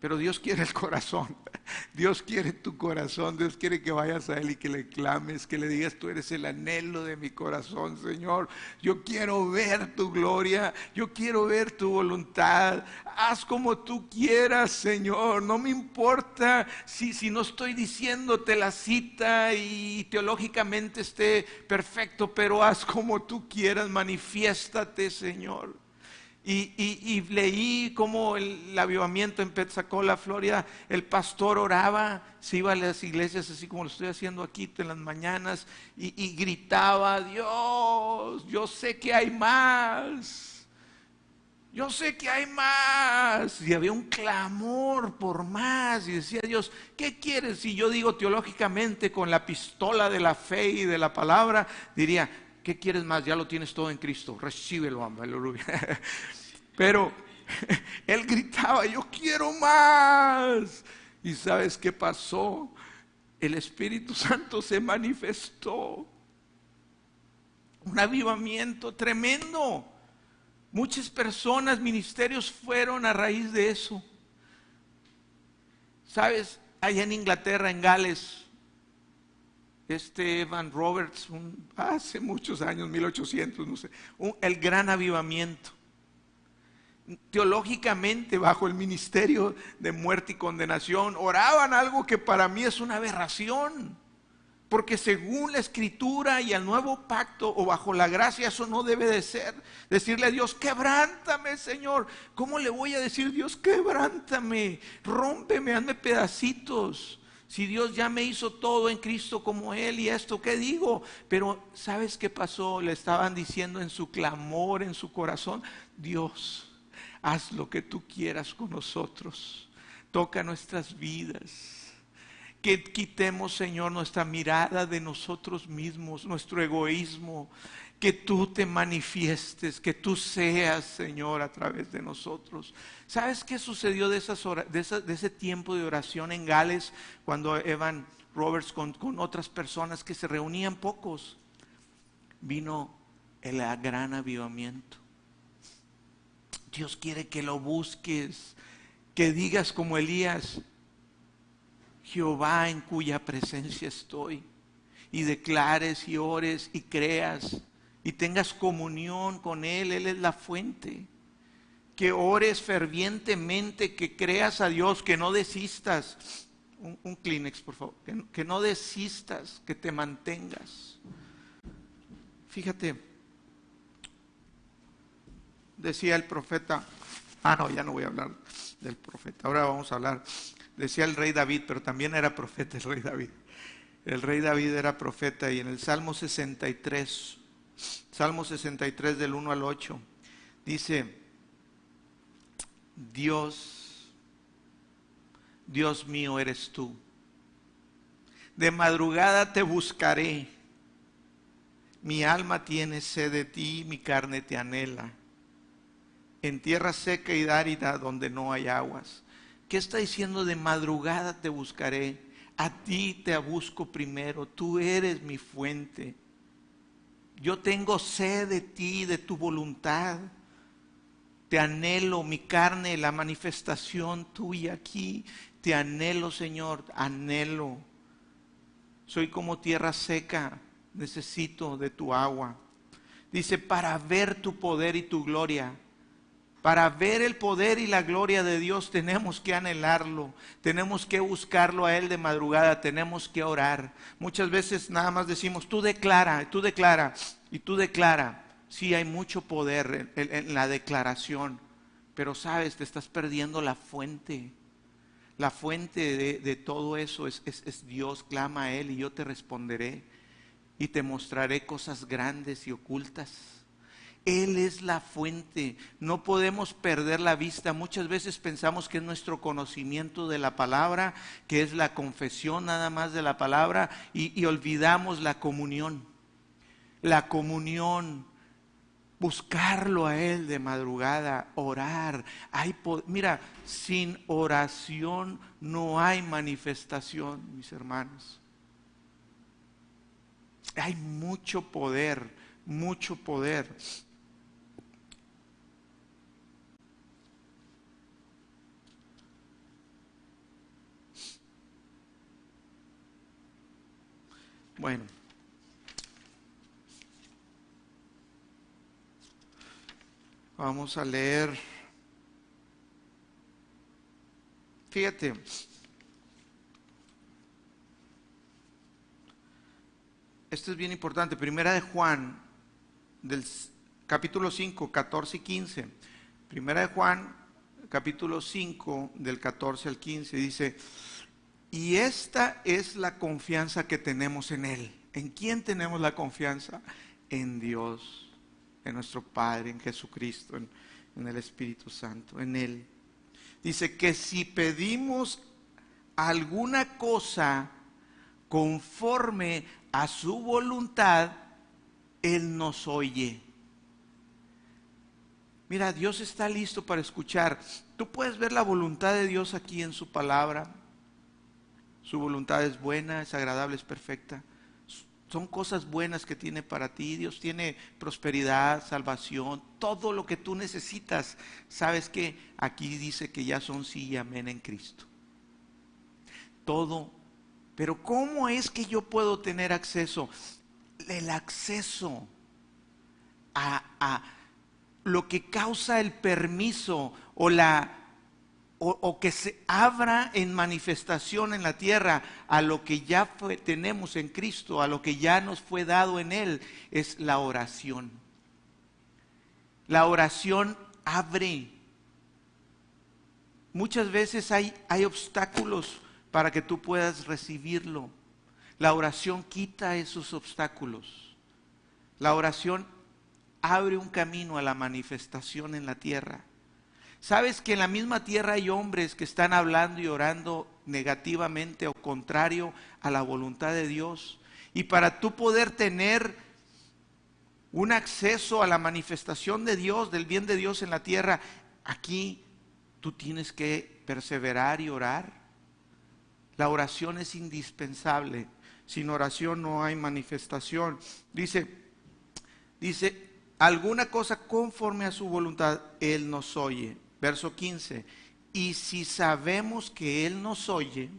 Pero Dios quiere el corazón. Dios quiere tu corazón. Dios quiere que vayas a Él y que le clames, que le digas, tú eres el anhelo de mi corazón, Señor. Yo quiero ver tu gloria. Yo quiero ver tu voluntad. Haz como tú quieras, Señor. No me importa si, si no estoy diciéndote la cita y teológicamente esté perfecto, pero haz como tú quieras. Manifiéstate, Señor. Y, leí cómo el, avivamiento en Pensacola, Florida, el pastor oraba, se iba a las iglesias así como lo estoy haciendo aquí en las mañanas y, y gritaba, Dios, yo sé que hay más, yo sé que hay más. Y había un clamor por más y decía Dios, ¿qué quieres? Si yo digo teológicamente con la pistola de la fe y de la palabra, diría, ¿qué quieres más? Ya lo tienes todo en Cristo, recíbelo, aleluya. Pero él gritaba, yo quiero más. ¿Y sabes qué pasó? El Espíritu Santo se manifestó. Un avivamiento tremendo. Muchas personas, ministerios fueron a raíz de eso. ¿Sabes? Allá en Inglaterra, en Gales, este Evan Roberts, hace muchos años, 1800, no sé, el gran avivamiento teológicamente bajo el ministerio de muerte y condenación, oraban algo que para mí es una aberración. Porque según la escritura y el nuevo pacto o bajo la gracia eso no debe de ser. Decirle a Dios, quebrántame Señor. ¿Cómo le voy a decir Dios, quebrántame, rómpeme, hazme pedacitos? Si Dios ya me hizo todo en Cristo como Él y esto, ¿qué digo? Pero ¿sabes qué pasó? Le estaban diciendo en su clamor, en su corazón, Dios, haz lo que tú quieras con nosotros. Toca nuestras vidas. Que quitemos, Señor, nuestra mirada de nosotros mismos, nuestro egoísmo. Que tú te manifiestes, que tú seas, Señor, a través de nosotros. ¿Sabes qué sucedió de, esas de, ese tiempo de oración en Gales cuando Evan Roberts con, con otras personas que se reunían pocos? Vino el gran avivamiento. Dios quiere que lo busques, que digas como Elías, Jehová en cuya presencia estoy, y declares y ores y creas y tengas comunión con Él, Él es la fuente. Que ores fervientemente, que creas a Dios, que no desistas. Un, Kleenex, por favor. que no desistas, que te mantengas. Fíjate, decía el profeta, ah, no, ya no voy a hablar del profeta, ahora vamos a hablar, decía el rey David, pero también era profeta el rey David. El rey David era profeta y en el Salmo 63, Salmo 63 del 1 al 8, dice, Dios, Dios mío eres tú. De madrugada te buscaré. Mi alma tiene sed de ti, mi carne te anhela en tierra seca y árida donde no hay aguas. ¿Qué está diciendo? De madrugada te buscaré, a ti te busco primero, tú eres mi fuente. Yo tengo sed de ti, de tu voluntad. Te anhelo, mi carne, la manifestación tuya aquí. Te anhelo, Señor, anhelo. Soy como tierra seca, necesito de tu agua. Dice, para ver tu poder y tu gloria para ver el poder y la gloria de Dios tenemos que anhelarlo, tenemos que buscarlo a Él de madrugada, tenemos que orar. Muchas veces nada más decimos, tú declara, tú declara, y tú declara. Sí, hay mucho poder en, la declaración, pero sabes, te estás perdiendo la fuente. La fuente de, todo eso es, es Dios, clama a Él y yo te responderé y te mostraré cosas grandes y ocultas. Él es la fuente. No podemos perder la vista. Muchas veces pensamos que es nuestro conocimiento de la palabra, que es la confesión nada más de la palabra, y, olvidamos la comunión. La comunión, buscarlo a Él de madrugada, orar. Mira, sin oración no hay manifestación, mis hermanos. Hay mucho poder, mucho poder. Bueno. Vamos a leer. Fíjate. Esto es bien importante. Primera de Juan, del capítulo 5, 14 y 15. Primera de Juan, capítulo 5, del 14 al 15, dice, y esta es la confianza que tenemos en Él. ¿En quién tenemos la confianza? En Dios, en nuestro Padre, en Jesucristo, en, en el Espíritu Santo, en Él. Dice que si pedimos alguna cosa conforme a su voluntad, Él nos oye. Mira, Dios está listo para escuchar. Tú puedes ver la voluntad de Dios aquí en su palabra. Su voluntad es buena, es agradable, es perfecta. Son cosas buenas que tiene para ti. Dios tiene prosperidad, salvación, todo lo que tú necesitas. Sabes que aquí dice que ya son sí y amén en Cristo. Todo. Pero ¿cómo es que yo puedo tener acceso? El acceso a, a lo que causa el permiso o la o, que se abra en manifestación en la tierra a lo que ya tenemos en Cristo, a lo que ya nos fue dado en Él, es la oración. La oración abre. Muchas veces hay, hay obstáculos para que tú puedas recibirlo. La oración quita esos obstáculos. La oración abre un camino a la manifestación en la tierra. ¿Sabes que en la misma tierra hay hombres que están hablando y orando negativamente o contrario a la voluntad de Dios? Y para tú poder tener un acceso a la manifestación de Dios, del bien de Dios en la tierra, aquí tú tienes que perseverar y orar. La oración es indispensable. Sin oración no hay manifestación. Dice, dice, alguna cosa conforme a su voluntad, Él nos oye. Verso 15. Y si sabemos que Él nos oye,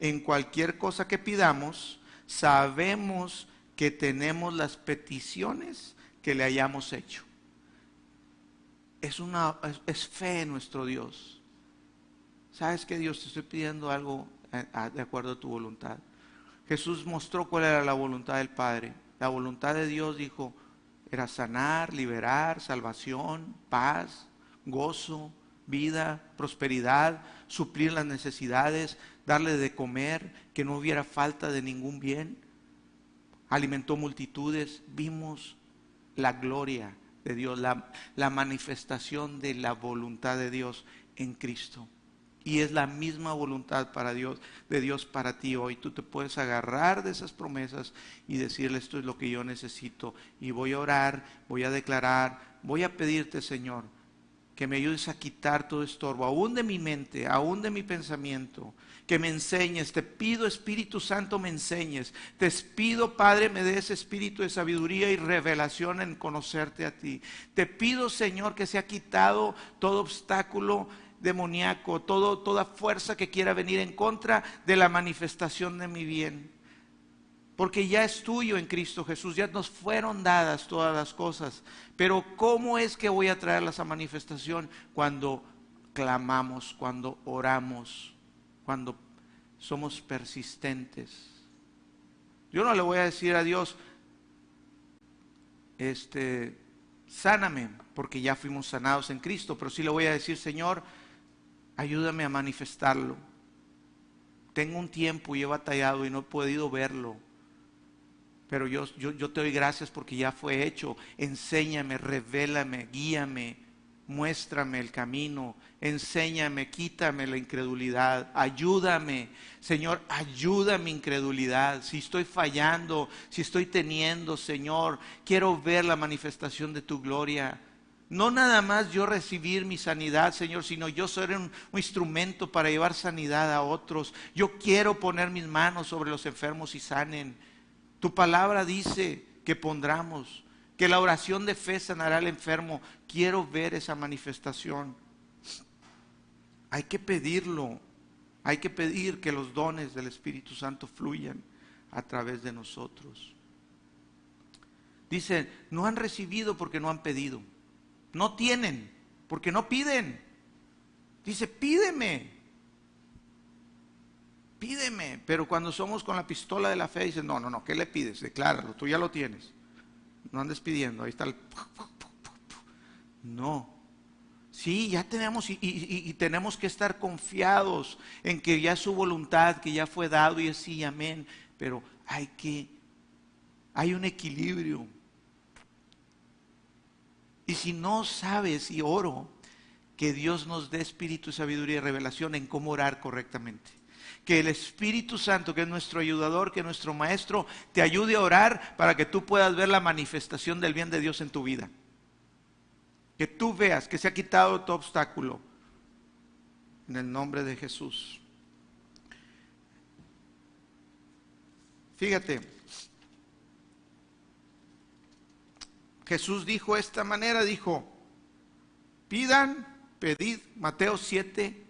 en cualquier cosa que pidamos, sabemos que tenemos las peticiones que le hayamos hecho. Es, una, es, fe en nuestro Dios. ¿Sabes que Dios te estoy pidiendo algo eh, de acuerdo a tu voluntad? Jesús mostró cuál era la voluntad del Padre. La voluntad de Dios dijo, era sanar, liberar, salvación, paz, gozo, vida, prosperidad, suplir las necesidades, darle de comer, que no hubiera falta de ningún bien. Alimentó multitudes, vimos la gloria de Dios, la, la manifestación de la voluntad de Dios en Cristo. Y es la misma voluntad para Dios, de Dios para ti hoy. Tú te puedes agarrar de esas promesas y decirle esto es lo que yo necesito. Y voy a orar, voy a declarar, voy a pedirte, Señor, que me ayudes a quitar todo estorbo, aún de mi mente, aún de mi pensamiento, que me enseñes, te pido Espíritu Santo me enseñes, te pido Padre me des espíritu de sabiduría y revelación en conocerte a ti, te pido Señor que se ha quitado todo obstáculo demoníaco, todo, toda fuerza que quiera venir en contra de la manifestación de mi bien porque ya es tuyo en Cristo Jesús, ya nos fueron dadas todas las cosas. Pero ¿cómo es que voy a traerlas a manifestación? Cuando clamamos, cuando oramos, cuando somos persistentes. Yo no le voy a decir a Dios, este, sáname, porque ya fuimos sanados en Cristo, pero sí le voy a decir, Señor, ayúdame a manifestarlo. Tengo un tiempo y he batallado y no he podido verlo pero yo, yo, te doy gracias porque ya fue hecho. Enséñame, revélame, guíame, muéstrame el camino, enséñame, quítame la incredulidad, ayúdame, Señor, ayuda mi incredulidad. Si estoy fallando, si estoy teniendo, Señor, quiero ver la manifestación de tu gloria. No nada más yo recibir mi sanidad, Señor, sino yo ser un, instrumento para llevar sanidad a otros. Yo quiero poner mis manos sobre los enfermos y sanen. Tu palabra dice que pondramos, que la oración de fe sanará al enfermo. Quiero ver esa manifestación. Hay que pedirlo. Hay que pedir que los dones del Espíritu Santo fluyan. a través de nosotros. Dice, no han recibido porque no han pedido. No tienen porque no piden. Dice, pídeme. Pídeme. Pero cuando somos con la pistola de la fe, dice, no, no, no, ¿qué le pides? Decláralo, tú ya lo tienes. No andes pidiendo, ahí está el... No. Sí, ya tenemos y, y, tenemos que estar confiados en que ya su voluntad, que ya fue dado y así, amén. Pero hay que, hay un equilibrio. Y si no sabes y oro, que Dios nos dé espíritu, sabiduría y revelación en cómo orar correctamente. Que el Espíritu Santo, que es nuestro ayudador, que es nuestro maestro, te ayude a orar para que tú puedas ver la manifestación del bien de Dios en tu vida. Que tú veas que se ha quitado tu obstáculo. En el nombre de Jesús. Fíjate, Jesús dijo esta manera, dijo, pidan, pedid, Mateo 7,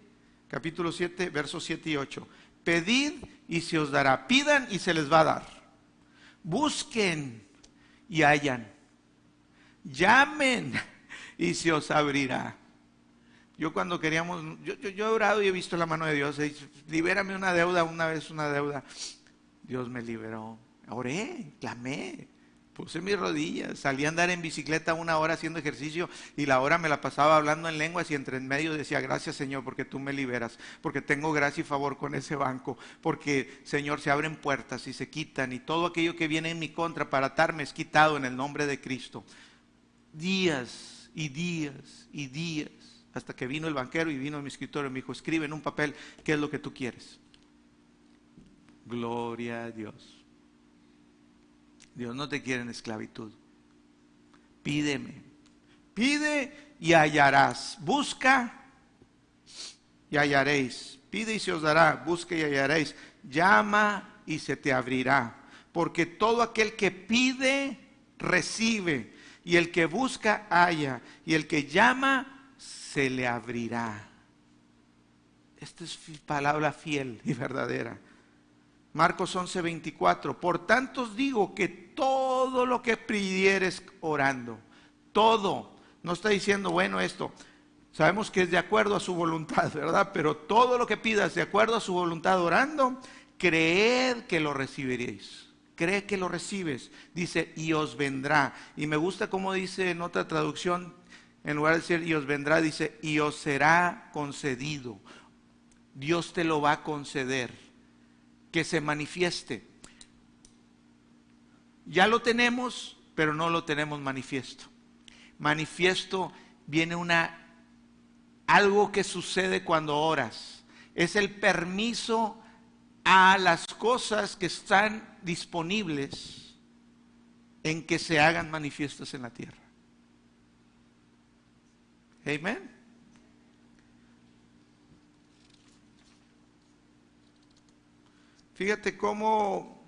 capítulo 7, versos 7 y 8, pedid y se os dará, pidan y se les va a dar, busquen y hallan, llamen y se os abrirá. Yo cuando queríamos, yo, he orado y he visto la mano de Dios, libérame una deuda, una vez una deuda, Dios me liberó, oré, clamé, Puse mis rodillas, salí a andar en bicicleta una hora haciendo ejercicio y la hora me la pasaba hablando en lenguas y entre en medio decía, gracias Señor porque tú me liberas, porque tengo gracia y favor con ese banco, porque Señor se abren puertas y se quitan y todo aquello que viene en mi contra para atarme es quitado en el nombre de Cristo. Días y días y días, hasta que vino el banquero y vino mi escritorio y me dijo, escribe en un papel qué es lo que tú quieres. Gloria a Dios. Dios no te quiere en esclavitud. Pídeme. Pide y hallarás. Busca y hallaréis. Pide y se os dará. Busca y hallaréis. Llama y se te abrirá. Porque todo aquel que pide, recibe. Y el que busca, halla. Y el que llama, se le abrirá. Esta es palabra fiel y verdadera. Marcos 11, 24. Por tanto os digo que todo lo que pidieres orando, todo, no está diciendo, bueno, esto, sabemos que es de acuerdo a su voluntad, ¿verdad? Pero todo lo que pidas de acuerdo a su voluntad orando, creed que lo recibiréis. Cree que lo recibes. Dice, y os vendrá. Y me gusta como dice en otra traducción, en lugar de decir, y os vendrá, dice, y os será concedido. Dios te lo va a conceder que se manifieste. Ya lo tenemos, pero no lo tenemos manifiesto. Manifiesto viene una algo que sucede cuando oras. Es el permiso a las cosas que están disponibles en que se hagan manifiestas en la tierra. Amén. Fíjate cómo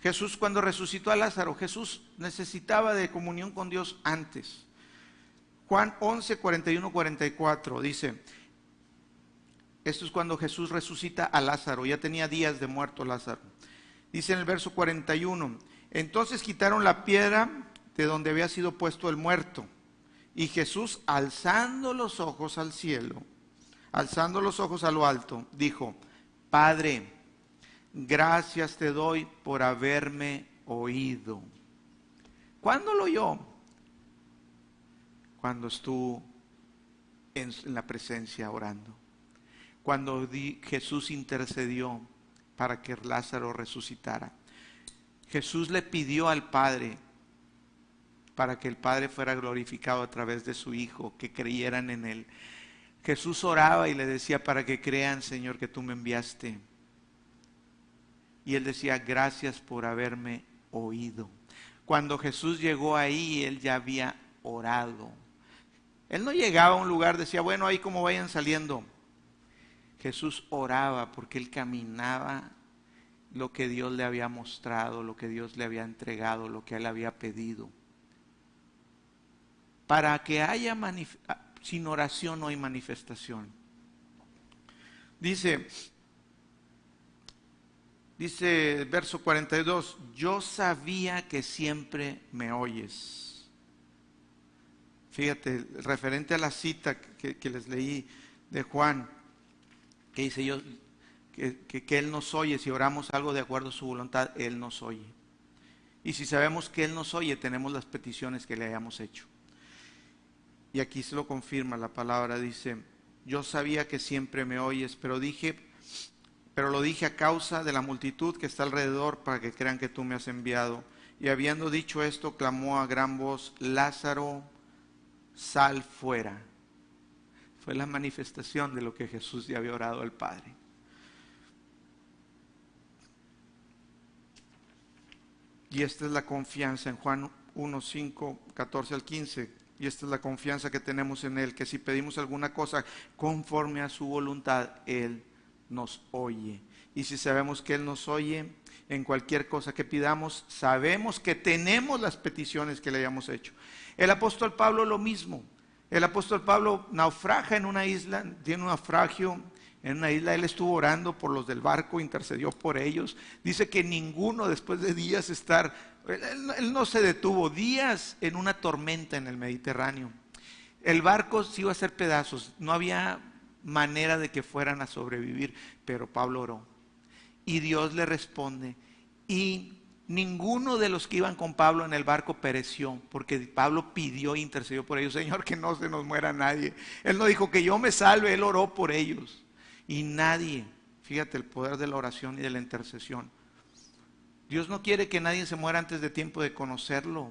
Jesús cuando resucitó a Lázaro, Jesús necesitaba de comunión con Dios antes. Juan 11, 41, 44 dice, esto es cuando Jesús resucita a Lázaro, ya tenía días de muerto Lázaro. Dice en el verso 41, entonces quitaron la piedra de donde había sido puesto el muerto. Y Jesús, alzando los ojos al cielo, alzando los ojos a lo alto, dijo, Padre, gracias te doy por haberme oído. ¿Cuándo lo oyó? Cuando estuvo en la presencia orando. Cuando Jesús intercedió para que Lázaro resucitara. Jesús le pidió al Padre para que el Padre fuera glorificado a través de su Hijo, que creyeran en Él. Jesús oraba y le decía, para que crean, Señor, que tú me enviaste. Y él decía, gracias por haberme oído. Cuando Jesús llegó ahí, él ya había orado. Él no llegaba a un lugar, decía, bueno, ahí como vayan saliendo. Jesús oraba porque él caminaba lo que Dios le había mostrado, lo que Dios le había entregado, lo que él había pedido. Para que haya sin oración no hay manifestación. Dice, dice verso 42, yo sabía que siempre me oyes. Fíjate, referente a la cita que, que les leí de Juan, que dice yo, que, que, Él nos oye, si oramos algo de acuerdo a su voluntad, Él nos oye. Y si sabemos que Él nos oye, tenemos las peticiones que le hayamos hecho. Y aquí se lo confirma la palabra, dice, yo sabía que siempre me oyes, pero dije, pero lo dije a causa de la multitud que está alrededor para que crean que tú me has enviado. Y habiendo dicho esto, clamó a gran voz, Lázaro, sal fuera. Fue la manifestación de lo que Jesús ya había orado al Padre. Y esta es la confianza en Juan 1, 5, 14 al 15. Y esta es la confianza que tenemos en Él, que si pedimos alguna cosa conforme a su voluntad, Él nos oye. Y si sabemos que Él nos oye en cualquier cosa que pidamos, sabemos que tenemos las peticiones que le hayamos hecho. El apóstol Pablo lo mismo. El apóstol Pablo naufraga en una isla, tiene un naufragio en una isla, él estuvo orando por los del barco, intercedió por ellos. Dice que ninguno después de días estar, él, no se detuvo, días en una tormenta en el Mediterráneo. El barco se iba a hacer pedazos, no había manera de que fueran a sobrevivir, pero Pablo oró. Y Dios le responde. Y ninguno de los que iban con Pablo en el barco pereció, porque Pablo pidió e intercedió por ellos, Señor, que no se nos muera nadie. Él no dijo que yo me salve, él oró por ellos. Y nadie, fíjate el poder de la oración y de la intercesión. Dios no quiere que nadie se muera antes de tiempo de conocerlo.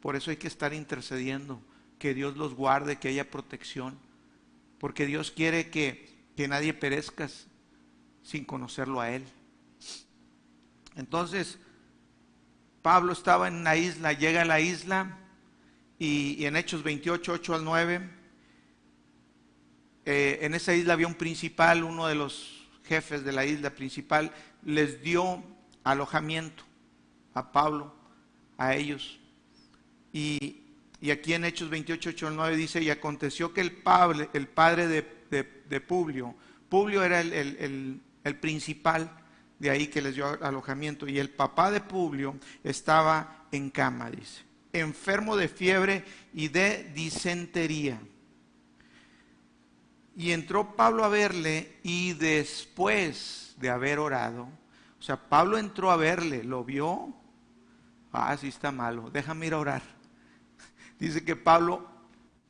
Por eso hay que estar intercediendo, que Dios los guarde, que haya protección. Porque Dios quiere que, que nadie perezca sin conocerlo a Él. Entonces, Pablo estaba en una isla, llega a la isla y, en Hechos 28, 8 al 9, eh, en esa isla había un principal, uno de los jefes de la isla principal, les dio alojamiento a Pablo, a ellos. Y, aquí en Hechos 28, 8 9 dice, y aconteció que el padre, el padre de, Publio, Publio era el, el principal de ahí que les dio alojamiento, y el papá de Publio estaba en cama, dice, enfermo de fiebre y de disentería. Y entró Pablo a verle y después de haber orado, o sea, Pablo entró a verle, lo vio, ah, sí está malo, déjame ir a orar. Dice que Pablo,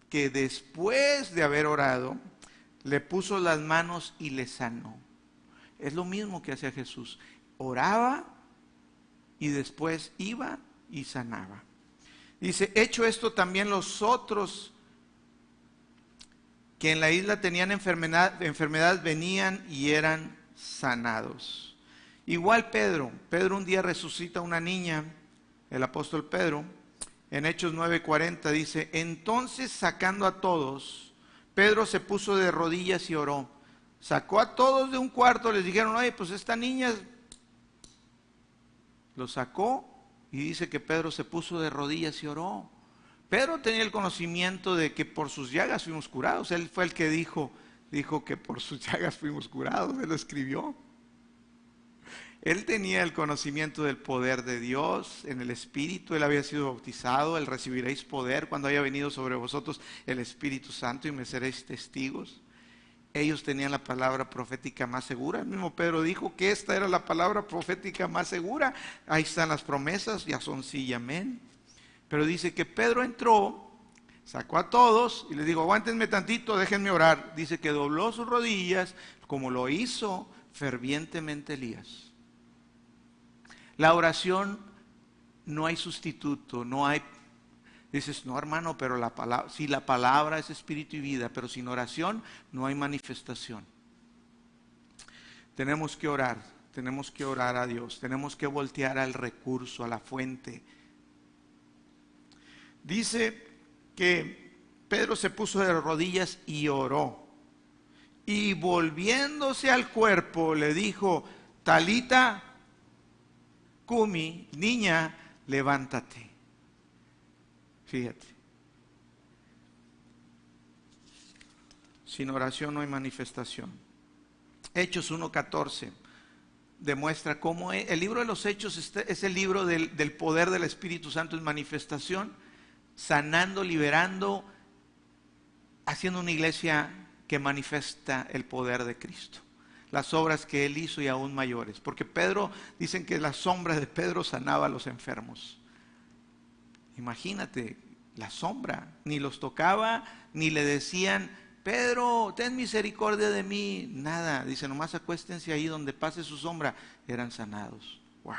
que después de haber orado, le puso las manos y le sanó. Es lo mismo que hacía Jesús. Oraba y después iba y sanaba. Dice, hecho esto también los otros que en la isla tenían enfermedad, enfermedades venían y eran sanados. Igual Pedro, Pedro un día resucita a una niña, el apóstol Pedro, en Hechos 9:40 dice, entonces sacando a todos, Pedro se puso de rodillas y oró. Sacó a todos de un cuarto, les dijeron, oye, pues esta niña lo sacó y dice que Pedro se puso de rodillas y oró. Pedro tenía el conocimiento de que por sus llagas fuimos curados. Él fue el que dijo, dijo que por sus llagas fuimos curados. Él lo escribió. Él tenía el conocimiento del poder de Dios en el Espíritu. Él había sido bautizado. Él recibiréis poder cuando haya venido sobre vosotros el Espíritu Santo y me seréis testigos. Ellos tenían la palabra profética más segura. El mismo Pedro dijo que esta era la palabra profética más segura. Ahí están las promesas, ya son sí y amén. Pero dice que Pedro entró, sacó a todos y les dijo, aguántenme tantito, déjenme orar. Dice que dobló sus rodillas como lo hizo fervientemente Elías. La oración no hay sustituto, no hay... Dices, no hermano, pero la palabra, si la palabra es espíritu y vida, pero sin oración no hay manifestación. Tenemos que orar, tenemos que orar a Dios, tenemos que voltear al recurso, a la fuente dice que Pedro se puso de rodillas y oró. Y volviéndose al cuerpo le dijo, Talita, Kumi, niña, levántate. Fíjate. Sin oración no hay manifestación. Hechos 1.14 demuestra cómo e, el libro de los Hechos es el libro del, del poder del Espíritu Santo en manifestación, sanando, liberando, haciendo una iglesia que manifiesta el poder de Cristo. Las obras que él hizo y aún mayores. Porque Pedro, dicen que la sombra de Pedro sanaba a los enfermos. Imagínate, la sombra, ni los tocaba, ni le decían, Pedro, ten misericordia de mí. Nada, dice, nomás acuéstense ahí donde pase su sombra. Eran sanados. Wow.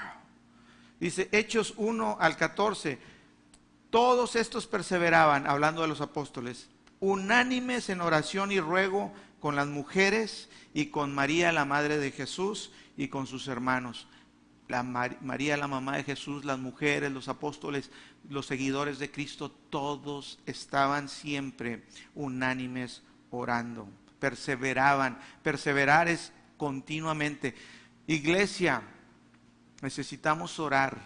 Dice Hechos 1 al 14. Todos estos perseveraban, hablando de los apóstoles, unánimes en oración y ruego con las mujeres y con María, la madre de Jesús, y con sus hermanos. María, la mamá de Jesús, las mujeres, los apóstoles, los seguidores de Cristo, todos estaban siempre unánimes orando, perseveraban. Perseverar es continuamente. Iglesia, necesitamos orar.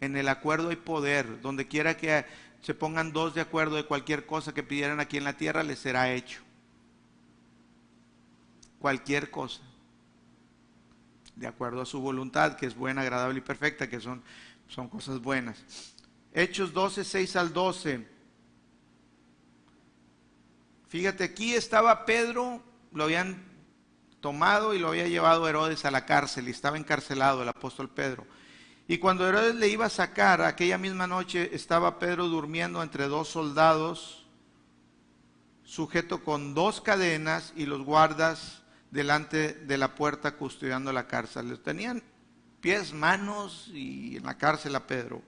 En el acuerdo hay poder. Donde quiera que se pongan dos de acuerdo de cualquier cosa que pidieran aquí en la tierra, les será hecho. Cualquier cosa. De acuerdo a su voluntad, que es buena, agradable y perfecta, que son, son cosas buenas. Hechos 12, 6 al 12. Fíjate, aquí estaba Pedro, lo habían tomado y lo había llevado Herodes a la cárcel y estaba encarcelado el apóstol Pedro. Y cuando Herodes le iba a sacar, aquella misma noche estaba Pedro durmiendo entre dos soldados, sujeto con dos cadenas y los guardas delante de la puerta custodiando la cárcel. Le tenían pies, manos y en la cárcel a Pedro.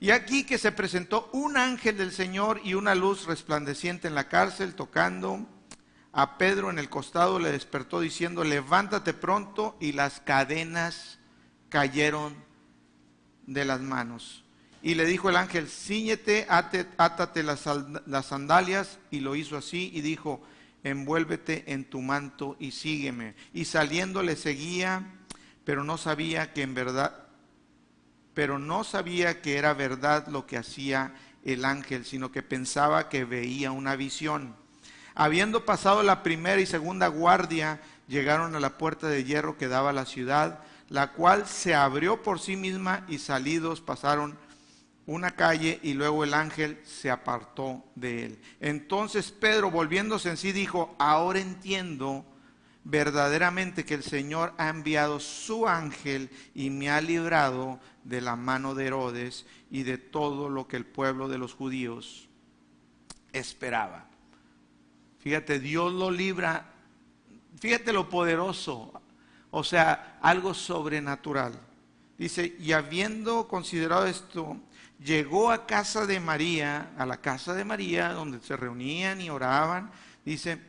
Y aquí que se presentó un ángel del Señor y una luz resplandeciente en la cárcel, tocando a Pedro en el costado, le despertó diciendo, levántate pronto, y las cadenas cayeron de las manos. Y le dijo el ángel, ciñete, átate las, las sandalias, y lo hizo así, y dijo, envuélvete en tu manto y sígueme. Y saliendo le seguía, pero no sabía que en verdad, pero no sabía que era verdad lo que hacía el ángel, sino que pensaba que veía una visión. Habiendo pasado la primera y segunda guardia, llegaron a la puerta de hierro que daba a la ciudad, la cual se abrió por sí misma y salidos pasaron una calle y luego el ángel se apartó de él. Entonces Pedro, volviéndose en sí, dijo, ahora entiendo verdaderamente que el Señor ha enviado su ángel y me ha librado de la mano de Herodes y de todo lo que el pueblo de los judíos esperaba. Fíjate, Dios lo libra, fíjate lo poderoso, o sea, algo sobrenatural. Dice, y habiendo considerado esto, llegó a casa de María, a la casa de María, donde se reunían y oraban. Dice,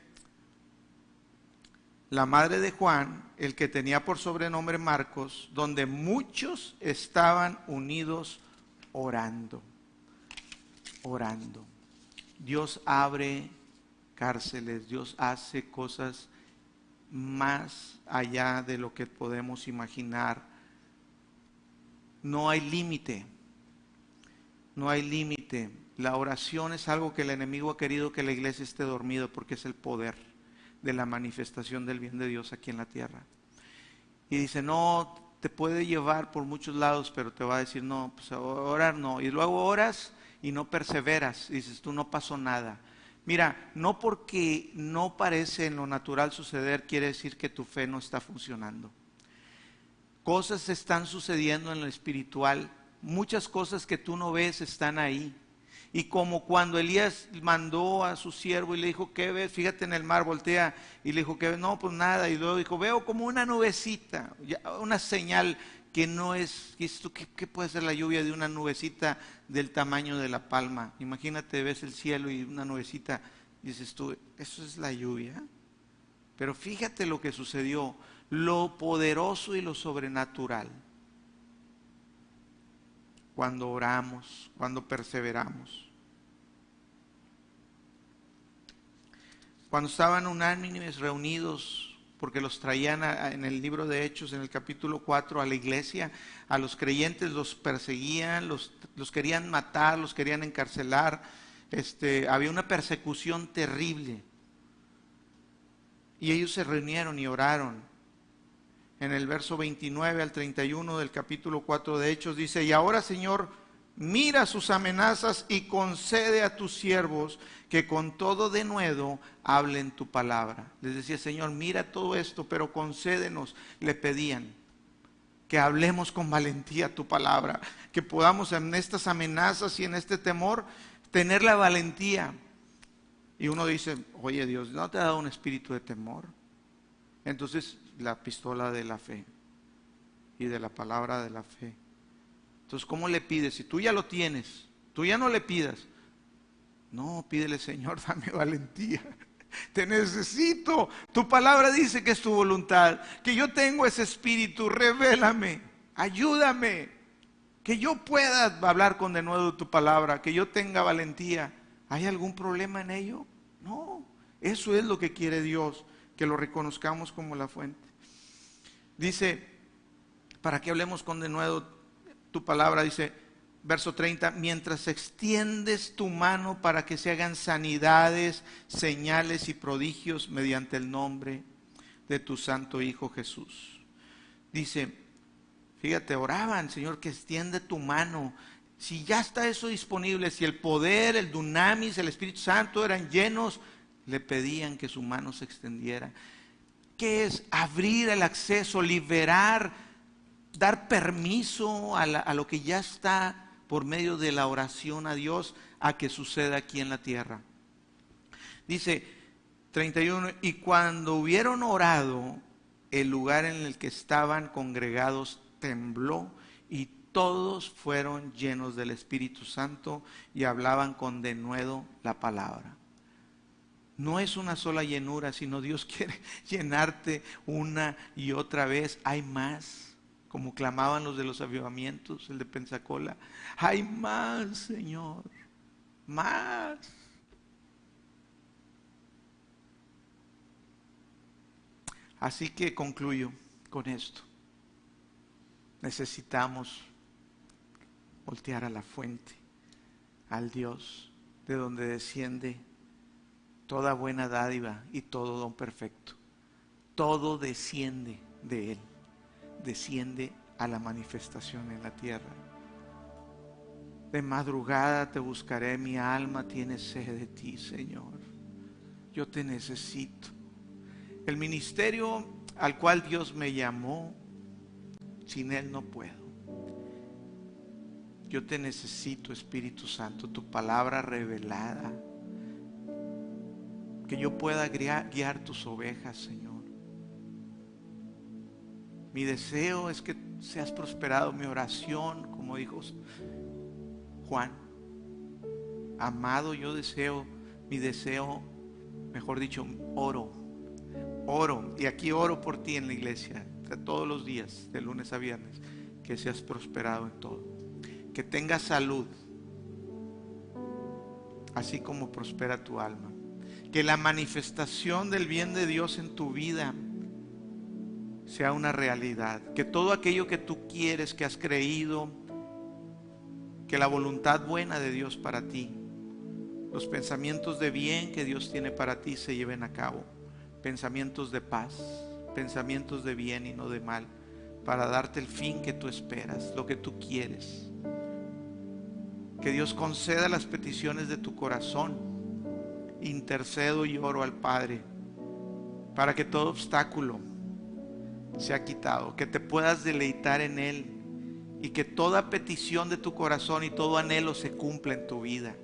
la madre de Juan, el que tenía por sobrenombre Marcos, donde muchos estaban unidos orando, orando. Dios abre cárceles, Dios hace cosas más allá de lo que podemos imaginar. No hay límite, no hay límite. La oración es algo que el enemigo ha querido que la iglesia esté dormido porque es el poder de la manifestación del bien de Dios aquí en la tierra. Y dice, no, te puede llevar por muchos lados, pero te va a decir, no, pues orar no. Y luego oras y no perseveras. dices, tú no pasó nada. Mira, no porque no parece en lo natural suceder, quiere decir que tu fe no está funcionando. Cosas están sucediendo en lo espiritual, muchas cosas que tú no ves están ahí. Y como cuando Elías mandó a su siervo y le dijo, ¿qué ves? Fíjate en el mar, voltea. Y le dijo, ¿qué ves? No, pues nada. Y luego dijo, veo como una nubecita, una señal que no es, ¿qué, ¿qué, puede ser la lluvia de una nubecita del tamaño de la palma? Imagínate, ves el cielo y una nubecita, dices tú, eso es la lluvia. Pero fíjate lo que sucedió, lo poderoso y lo sobrenatural. Cuando oramos, cuando perseveramos. Cuando estaban unánimes reunidos porque los traían en el libro de Hechos, en el capítulo 4, a la iglesia, a los creyentes los perseguían, los, los querían matar, los querían encarcelar. Este, había una persecución terrible. Y ellos se reunieron y oraron. En el verso 29 al 31 del capítulo 4 de Hechos dice, y ahora Señor, mira sus amenazas y concede a tus siervos que con todo denuedo hablen tu palabra. Les decía, Señor, mira todo esto, pero concédenos, le pedían, que hablemos con valentía tu palabra, que podamos en estas amenazas y en este temor tener la valentía. Y uno dice, oye Dios, ¿no te ha dado un espíritu de temor? Entonces la pistola de la fe y de la palabra de la fe. Entonces, ¿cómo le pides? Si tú ya lo tienes, tú ya no le pidas. No, pídele, Señor, dame valentía. Te necesito. Tu palabra dice que es tu voluntad. Que yo tengo ese espíritu. Revélame. Ayúdame. Que yo pueda hablar con de nuevo tu palabra. Que yo tenga valentía. ¿Hay algún problema en ello? No. Eso es lo que quiere Dios. Que lo reconozcamos como la fuente. Dice, para que hablemos con de nuevo tu palabra, dice, verso 30, mientras extiendes tu mano para que se hagan sanidades, señales y prodigios mediante el nombre de tu santo Hijo Jesús. Dice, fíjate, oraban, Señor, que extiende tu mano. Si ya está eso disponible, si el poder, el dunamis, el Espíritu Santo eran llenos, le pedían que su mano se extendiera. ¿Qué es? Abrir el acceso, liberar dar permiso a, lo que ya está por medio de la oración a Dios a que suceda aquí en la tierra. Dice 31, y cuando hubieron orado, el lugar en el que estaban congregados tembló y todos fueron llenos del Espíritu Santo y hablaban con denuedo la palabra. No es una sola llenura, sino Dios quiere llenarte una y otra vez. Hay más como clamaban los de los avivamientos, el de Pensacola. Hay más, Señor, más. Así que concluyo con esto. Necesitamos voltear a la fuente, al Dios de donde desciende toda buena dádiva y todo don perfecto. Todo desciende de Él desciende a la manifestación en la tierra. De madrugada te buscaré, mi alma tiene sed de ti, Señor. Yo te necesito. El ministerio al cual Dios me llamó, sin Él no puedo. Yo te necesito, Espíritu Santo, tu palabra revelada. Que yo pueda guiar, tus ovejas, Señor. Mi deseo es que seas prosperado. Mi oración, como dijo Juan. Amado, yo deseo, mi deseo, mejor dicho, oro. Oro. Y aquí oro por ti en la iglesia. Todos los días, de lunes a viernes. Que seas prosperado en todo. Que tengas salud. Así como prospera tu alma. Que la manifestación del bien de Dios en tu vida sea una realidad. Que todo aquello que tú quieres, que has creído, que la voluntad buena de Dios para ti, los pensamientos de bien que Dios tiene para ti se lleven a cabo. Pensamientos de paz, pensamientos de bien y no de mal, para darte el fin que tú esperas, lo que tú quieres. Que Dios conceda las peticiones de tu corazón. Intercedo y oro al Padre para que todo obstáculo, se ha quitado, que te puedas deleitar en Él y que toda petición de tu corazón y todo anhelo se cumpla en tu vida,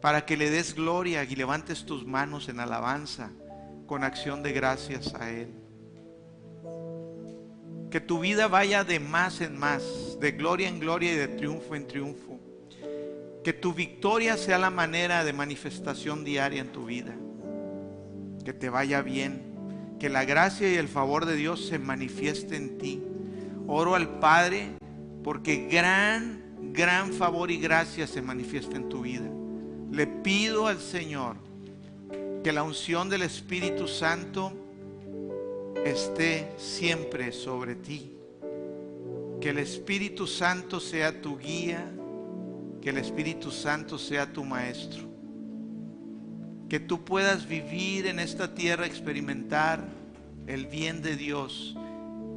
para que le des gloria y levantes tus manos en alabanza con acción de gracias a Él. Que tu vida vaya de más en más, de gloria en gloria y de triunfo en triunfo. Que tu victoria sea la manera de manifestación diaria en tu vida. Que te vaya bien que la gracia y el favor de Dios se manifieste en ti. Oro al Padre porque gran, gran favor y gracia se manifiesta en tu vida. Le pido al Señor que la unción del Espíritu Santo esté siempre sobre ti. Que el Espíritu Santo sea tu guía, que el Espíritu Santo sea tu maestro que tú puedas vivir en esta tierra, experimentar el bien de Dios.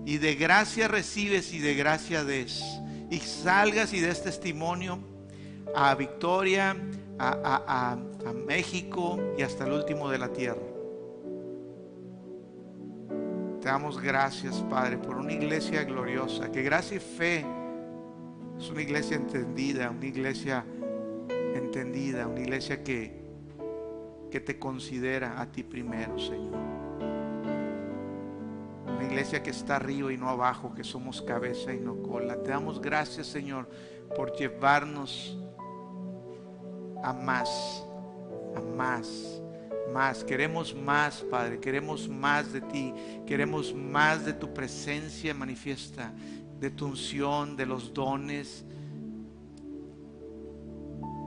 Y de gracia recibes y de gracia des. Y salgas y des testimonio a Victoria, a, a México y hasta el último de la tierra. Te damos gracias, Padre, por una iglesia gloriosa, que gracia y fe es una iglesia entendida, una iglesia entendida, una iglesia que, que te considera a ti primero, Señor. Una iglesia que está arriba y no abajo, que somos cabeza y no cola. Te damos gracias, Señor, por llevarnos a más, a más, más. Queremos más, Padre, queremos más de ti, queremos más de tu presencia manifiesta, de tu unción, de los dones.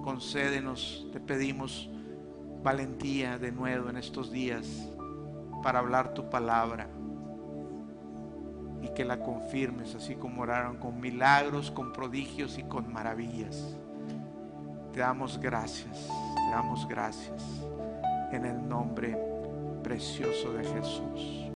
Concédenos, te pedimos valentía de nuevo en estos días para hablar tu palabra y que la confirmes así como oraron con milagros, con prodigios y con maravillas. Te damos gracias, te damos gracias en el nombre precioso de Jesús.